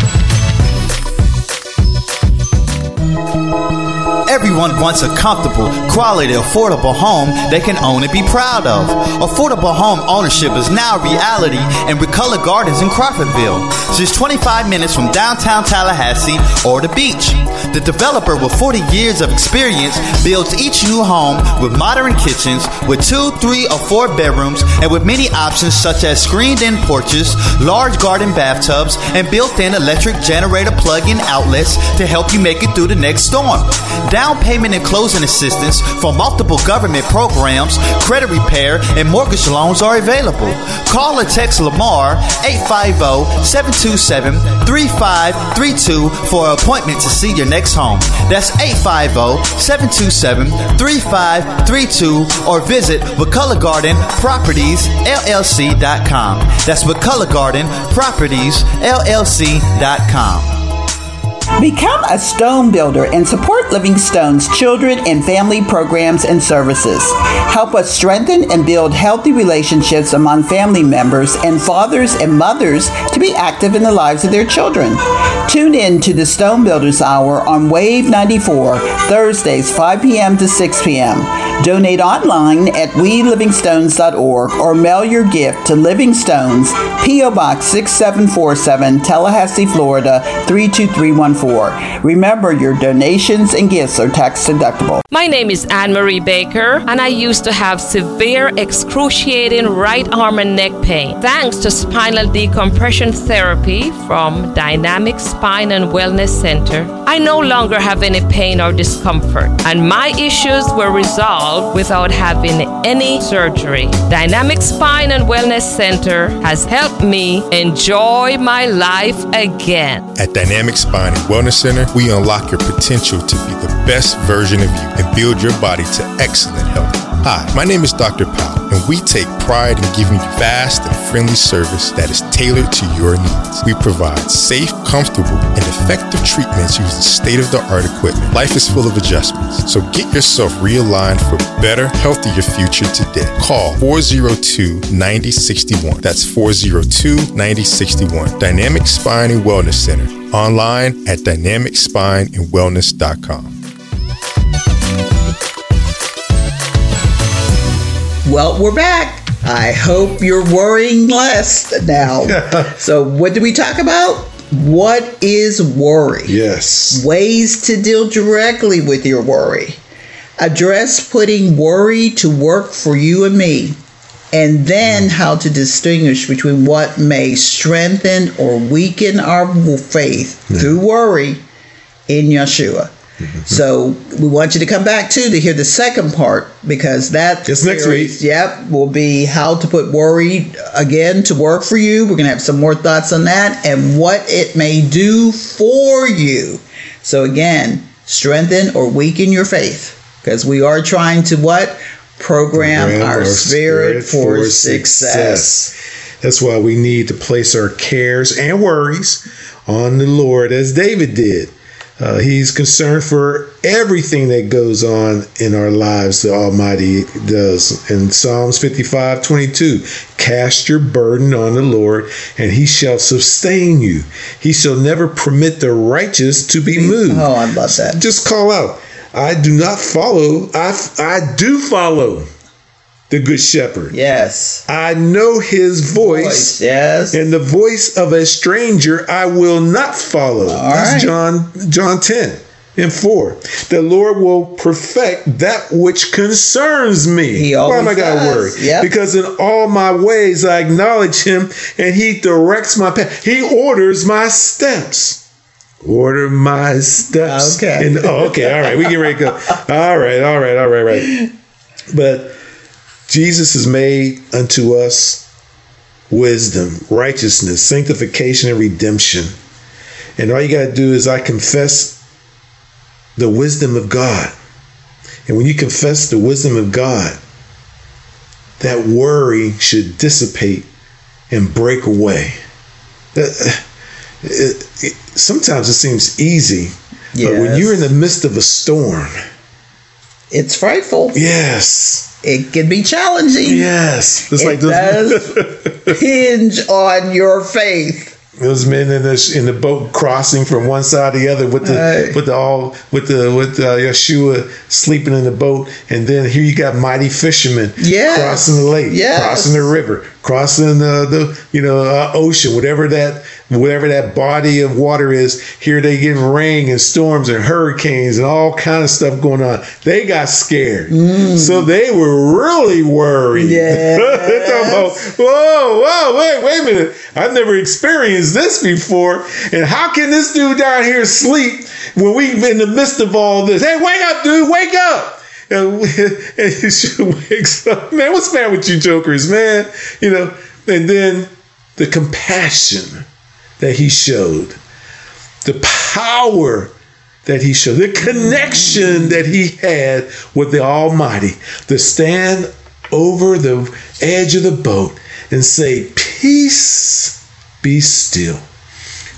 Everyone wants a comfortable, quality, affordable home they can own and be proud of. Affordable home ownership is now a reality in McCullough Gardens in Crawfordville, just 25 minutes from downtown Tallahassee or the beach. The developer with 40 years of experience builds each new home with modern kitchens with two, three, or four bedrooms and with many options such as screened-in porches, large garden bathtubs, and built-in electric generator plug-in outlets to help you make it through the next storm. Down payment and closing assistance from multiple government programs, credit repair, and mortgage loans are available. Call or text Lamar 850-727-3532 for an appointment to see your next home. That's 850-727-3532 or visit McCullough Garden Properties LLC.com. That's McCullough Garden Properties LLC.com. Become a stone builder and support Living Stone's children and family programs and services. Help us strengthen and build healthy relationships among family members and fathers and mothers to be active in the lives of their children. Tune in to the Stone Builders Hour on Wave 94, Thursdays 5 p.m. to 6 p.m. Donate online at welivingstones.org or mail your gift to Living Stones, P.O. Box 6747, Tallahassee, Florida 32314. Remember, your donations and gifts are tax deductible. My name is Anne Marie Baker, and I used to have severe, excruciating right arm and neck pain. Thanks to spinal decompression therapy from Dynamic Spine and Wellness Center, I no longer have any pain or discomfort, and my issues were resolved without having any surgery. Dynamic Spine and Wellness Center has helped me enjoy my life again. At Dynamic Spine and Wellness Center, we unlock your potential to be the best version of you and build your body to excellent health. Hi, my name is Dr. Powell, and we take pride in giving you fast and friendly service that is tailored to your needs. We provide safe, comfortable, and effective treatments using state of the art equipment. Life is full of adjustments, so get yourself realigned for a better, healthier future today. Call 402 9061. That's 402 9061. Dynamic Spine and Wellness Center. Online at dynamicspineandwellness.com. Well, we're back. I hope you're worrying less now. so, what do we talk about? What is worry? Yes. Ways to deal directly with your worry. Address putting worry to work for you and me. And then mm. how to distinguish between what may strengthen or weaken our faith through worry in Yeshua. Mm-hmm. So we want you to come back too to hear the second part because that It's next series, Yep, will be how to put worry again to work for you. We're gonna have some more thoughts on that and what it may do for you. So again, strengthen or weaken your faith because we are trying to what program, Program our, our spirit, for, success. That's why we need to place our cares and worries on the Lord, as David did. Uh, he's concerned for everything that goes on in our lives, the Almighty does. In Psalms 55 22, cast your burden on the Lord, and he shall sustain you. He shall never permit the righteous to be moved. Oh, I love that. Just call out, I do not follow, I, I do follow the Good Shepherd. Yes. I know his voice. Voice, yes. And the voice of a stranger I will not follow. That's right. John John 10 and 4. The Lord will perfect that which concerns me. He Why am I got worry? Yep. Because in all my ways I acknowledge him and he directs my path. He orders my steps. Order my steps. Okay. And, oh, okay. All right. We get ready to go. All right. All right. All right. Right. But Jesus has made unto us wisdom, righteousness, sanctification, and redemption. And all you got to do is I confess the wisdom of God. And when you confess the wisdom of God, that worry should dissipate and break away. That- it- it- sometimes it seems easy, but when you're in the midst of a storm, It's frightful. yes, It can be challenging. yes, it's it like those, does hinge on your faith. those men in the in the boat crossing from one side to the other with the with the all with the with uh, Yeshua sleeping in the boat, and then here you got mighty fishermen Yes. crossing the lake, Yes. crossing the river, crossing the, the you know uh, ocean, whatever that whatever that body of water is. Here they getting rain and storms and hurricanes and all kind of stuff going on. They got scared, so they were really worried. About, whoa, whoa, wait, wait a minute. I've never experienced this before. And how can this dude down here sleep when we in the midst of all this? Hey, wake up, dude, wake up. And, and he wakes up. Man, what's matter with you jokers, man? You know, and then the compassion that he showed, the power that he showed, the connection that he had with the Almighty to stand over the edge of the boat and say, Peace, be still.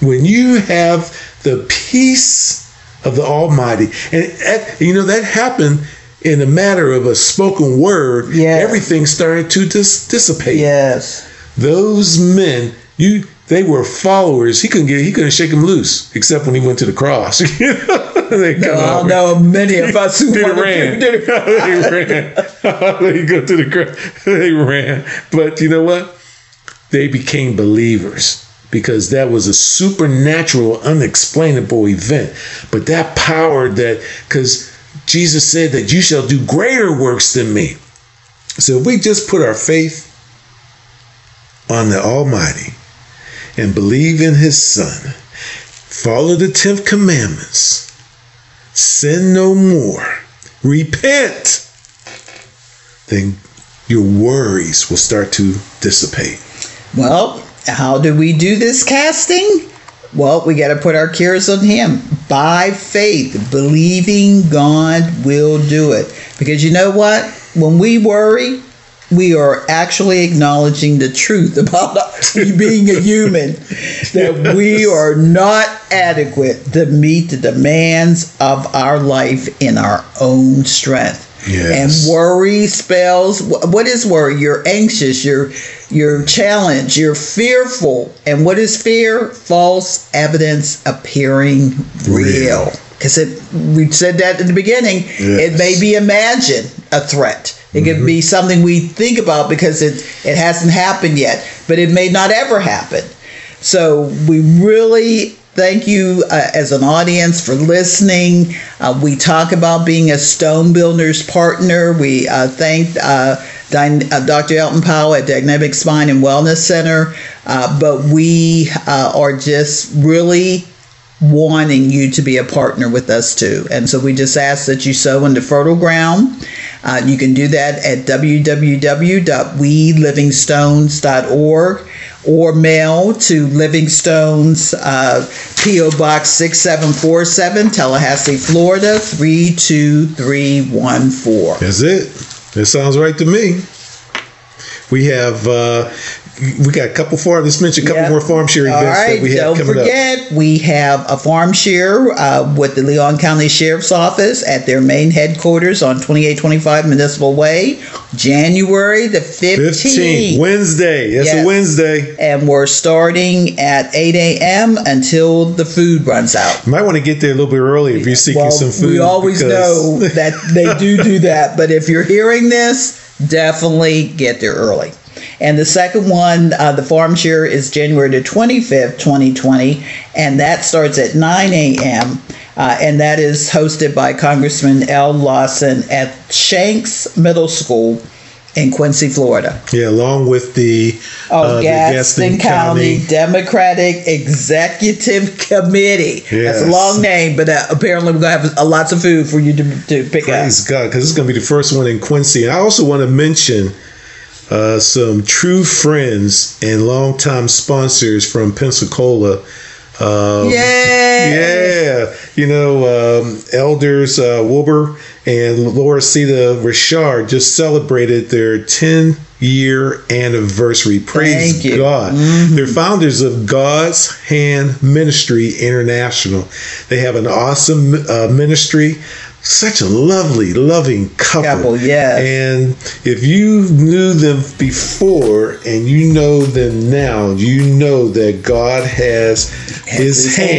When you have the peace of the Almighty. And you know, that happened in a matter of a spoken word. Yes. Everything started to dis- dissipate. Yes. Those men, you they were followers. He couldn't get he couldn't shake them loose, except when he went to the cross. they No, know many of us who They ran. to they ran. they go to the cross. They ran. But you know what? They became believers because that was a supernatural, unexplainable event. But that power that because Jesus said that you shall do greater works than me. So if we just put our faith on the Almighty and believe in His Son, follow the tenth commandments, sin no more, repent, then your worries will start to dissipate. Well, how do we do this casting? Well, we got to put our cares on Him by faith, believing God will do it. Because you know what? When we worry, we are actually acknowledging the truth about being a human, that we are not adequate to meet the demands of our life in our own strength. Yes. And worry spells what is worry? You're anxious, you're you're challenged, you're fearful. And what is fear? False evidence appearing real. Because we said that in the beginning. It may be imagined a threat. It could be something we think about because it, it hasn't happened yet, but it may not ever happen. So we really thank you uh, as an audience for listening. Uh, we talk about being a Stone Builders partner. We uh, thank uh, Dyn- uh, Dr. Elton Powell at Dynamic Spine and Wellness Center, uh, but we uh, are just really wanting you to be a partner with us too. And so we just ask that you sow into fertile ground. Uh, you can do that at www.welivingstones.org or mail to Livingstones, uh, P.O. Box 6747, Tallahassee, Florida 32314. Is it. That sounds right to me. We have uh, we got a couple farm. Let's mention a couple Yep. more farm share events right, that we have coming up. forget, we have a farm share uh, with the Leon County Sheriff's Office at their main headquarters on 2825 Municipal Way, January the 15th. 15 Wednesday. That's Yes. a Wednesday. And we're starting at 8 a.m. until the food runs out. You might want to get there a little bit early if you're seeking Well, some food. we always know that they do do that, but if you're hearing this, definitely get there early. And the second one, uh, the farm share, is January the 25th, 2020, and that starts at 9 a.m. Uh, and that is hosted by Congressman Al Lawson at Shanks Middle School in Quincy, Florida. Yeah, along with the, Oh, uh, the Gadsden County, Democratic Executive Committee. That's a long name, but uh, apparently we're going to have uh, lots of food for you to, to pick Praise up. God, because it's going to be the first one in Quincy. And I also want to mention uh, some true friends and longtime sponsors from Pensacola. Um, Yeah, yeah. you know, um, elders uh, Wilbur and Laura Cita Richard just celebrated their 10 year anniversary. Praise. God. They're founders of God's Hand Ministry International. They have an awesome uh, ministry. Such a lovely, loving couple. Couple, yes. And if you knew them before and you know them now, you know that God has His, His hands,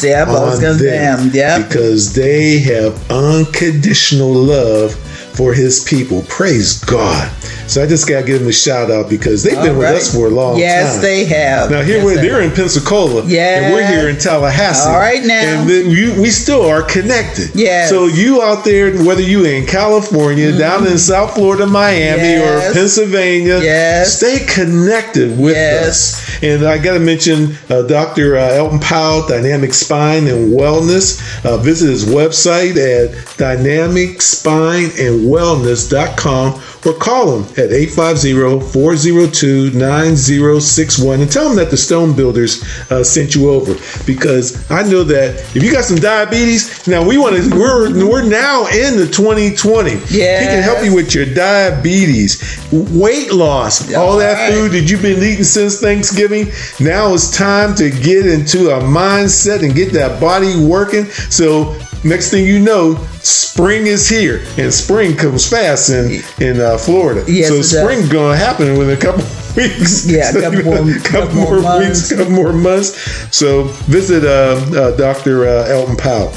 hands, yep, on them, them, yep. because they have unconditional love for His people. Praise God. So I just gotta give them a shout out because they've been All with us for a long Yes, time. Yes, they have. Now here Yes, we're they they're in Pensacola, and we're here in Tallahassee. All right, now. and then you, we still are connected. Yes. So you out there, whether you in California, down in South Florida, Miami, Mm-hmm. Yes. or Pennsylvania, Yes. stay connected with Yes. us. And I got to mention uh, Dr. Uh, Elton Powell, Dynamic Spine and Wellness. Uh, visit his website at dynamicspineandwellness.com or call him at 850-402-9061 and tell them that the Stone Builders uh, sent you over because I know that if you got some diabetes, now we want to we're we're now in the 2020. Yeah. He can help you with your diabetes, weight loss, all, all that right. food that you've been eating since Thanksgiving. Now it's time to get into a mindset and get that body working. So next thing you know, spring is here, and spring comes fast in in uh, Florida. Yes, so spring gonna happen within a couple weeks. Yeah, a couple, more, couple, couple more, more weeks, couple more months. So visit uh, uh, Dr. Uh, Elton Powell.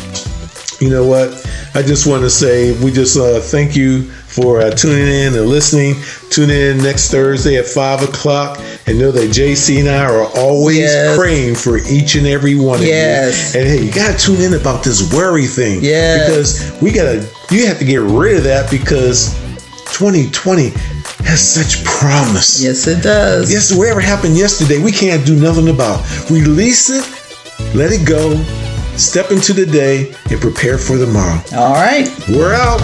You know what? I just want to say we just uh, thank you for uh, tuning in and listening. Tune in next Thursday at 5 o'clock and know that JC and I are always yes. praying for each and every one of yes. you. And hey, you got to tune in about this worry thing. Yeah. Because we got to, you have to get rid of that because 2020 has such promise. Yes, it does. Yes, whatever happened yesterday, we can't do nothing about. Release it, let it go, step into the day, and prepare for tomorrow. All right. We're out.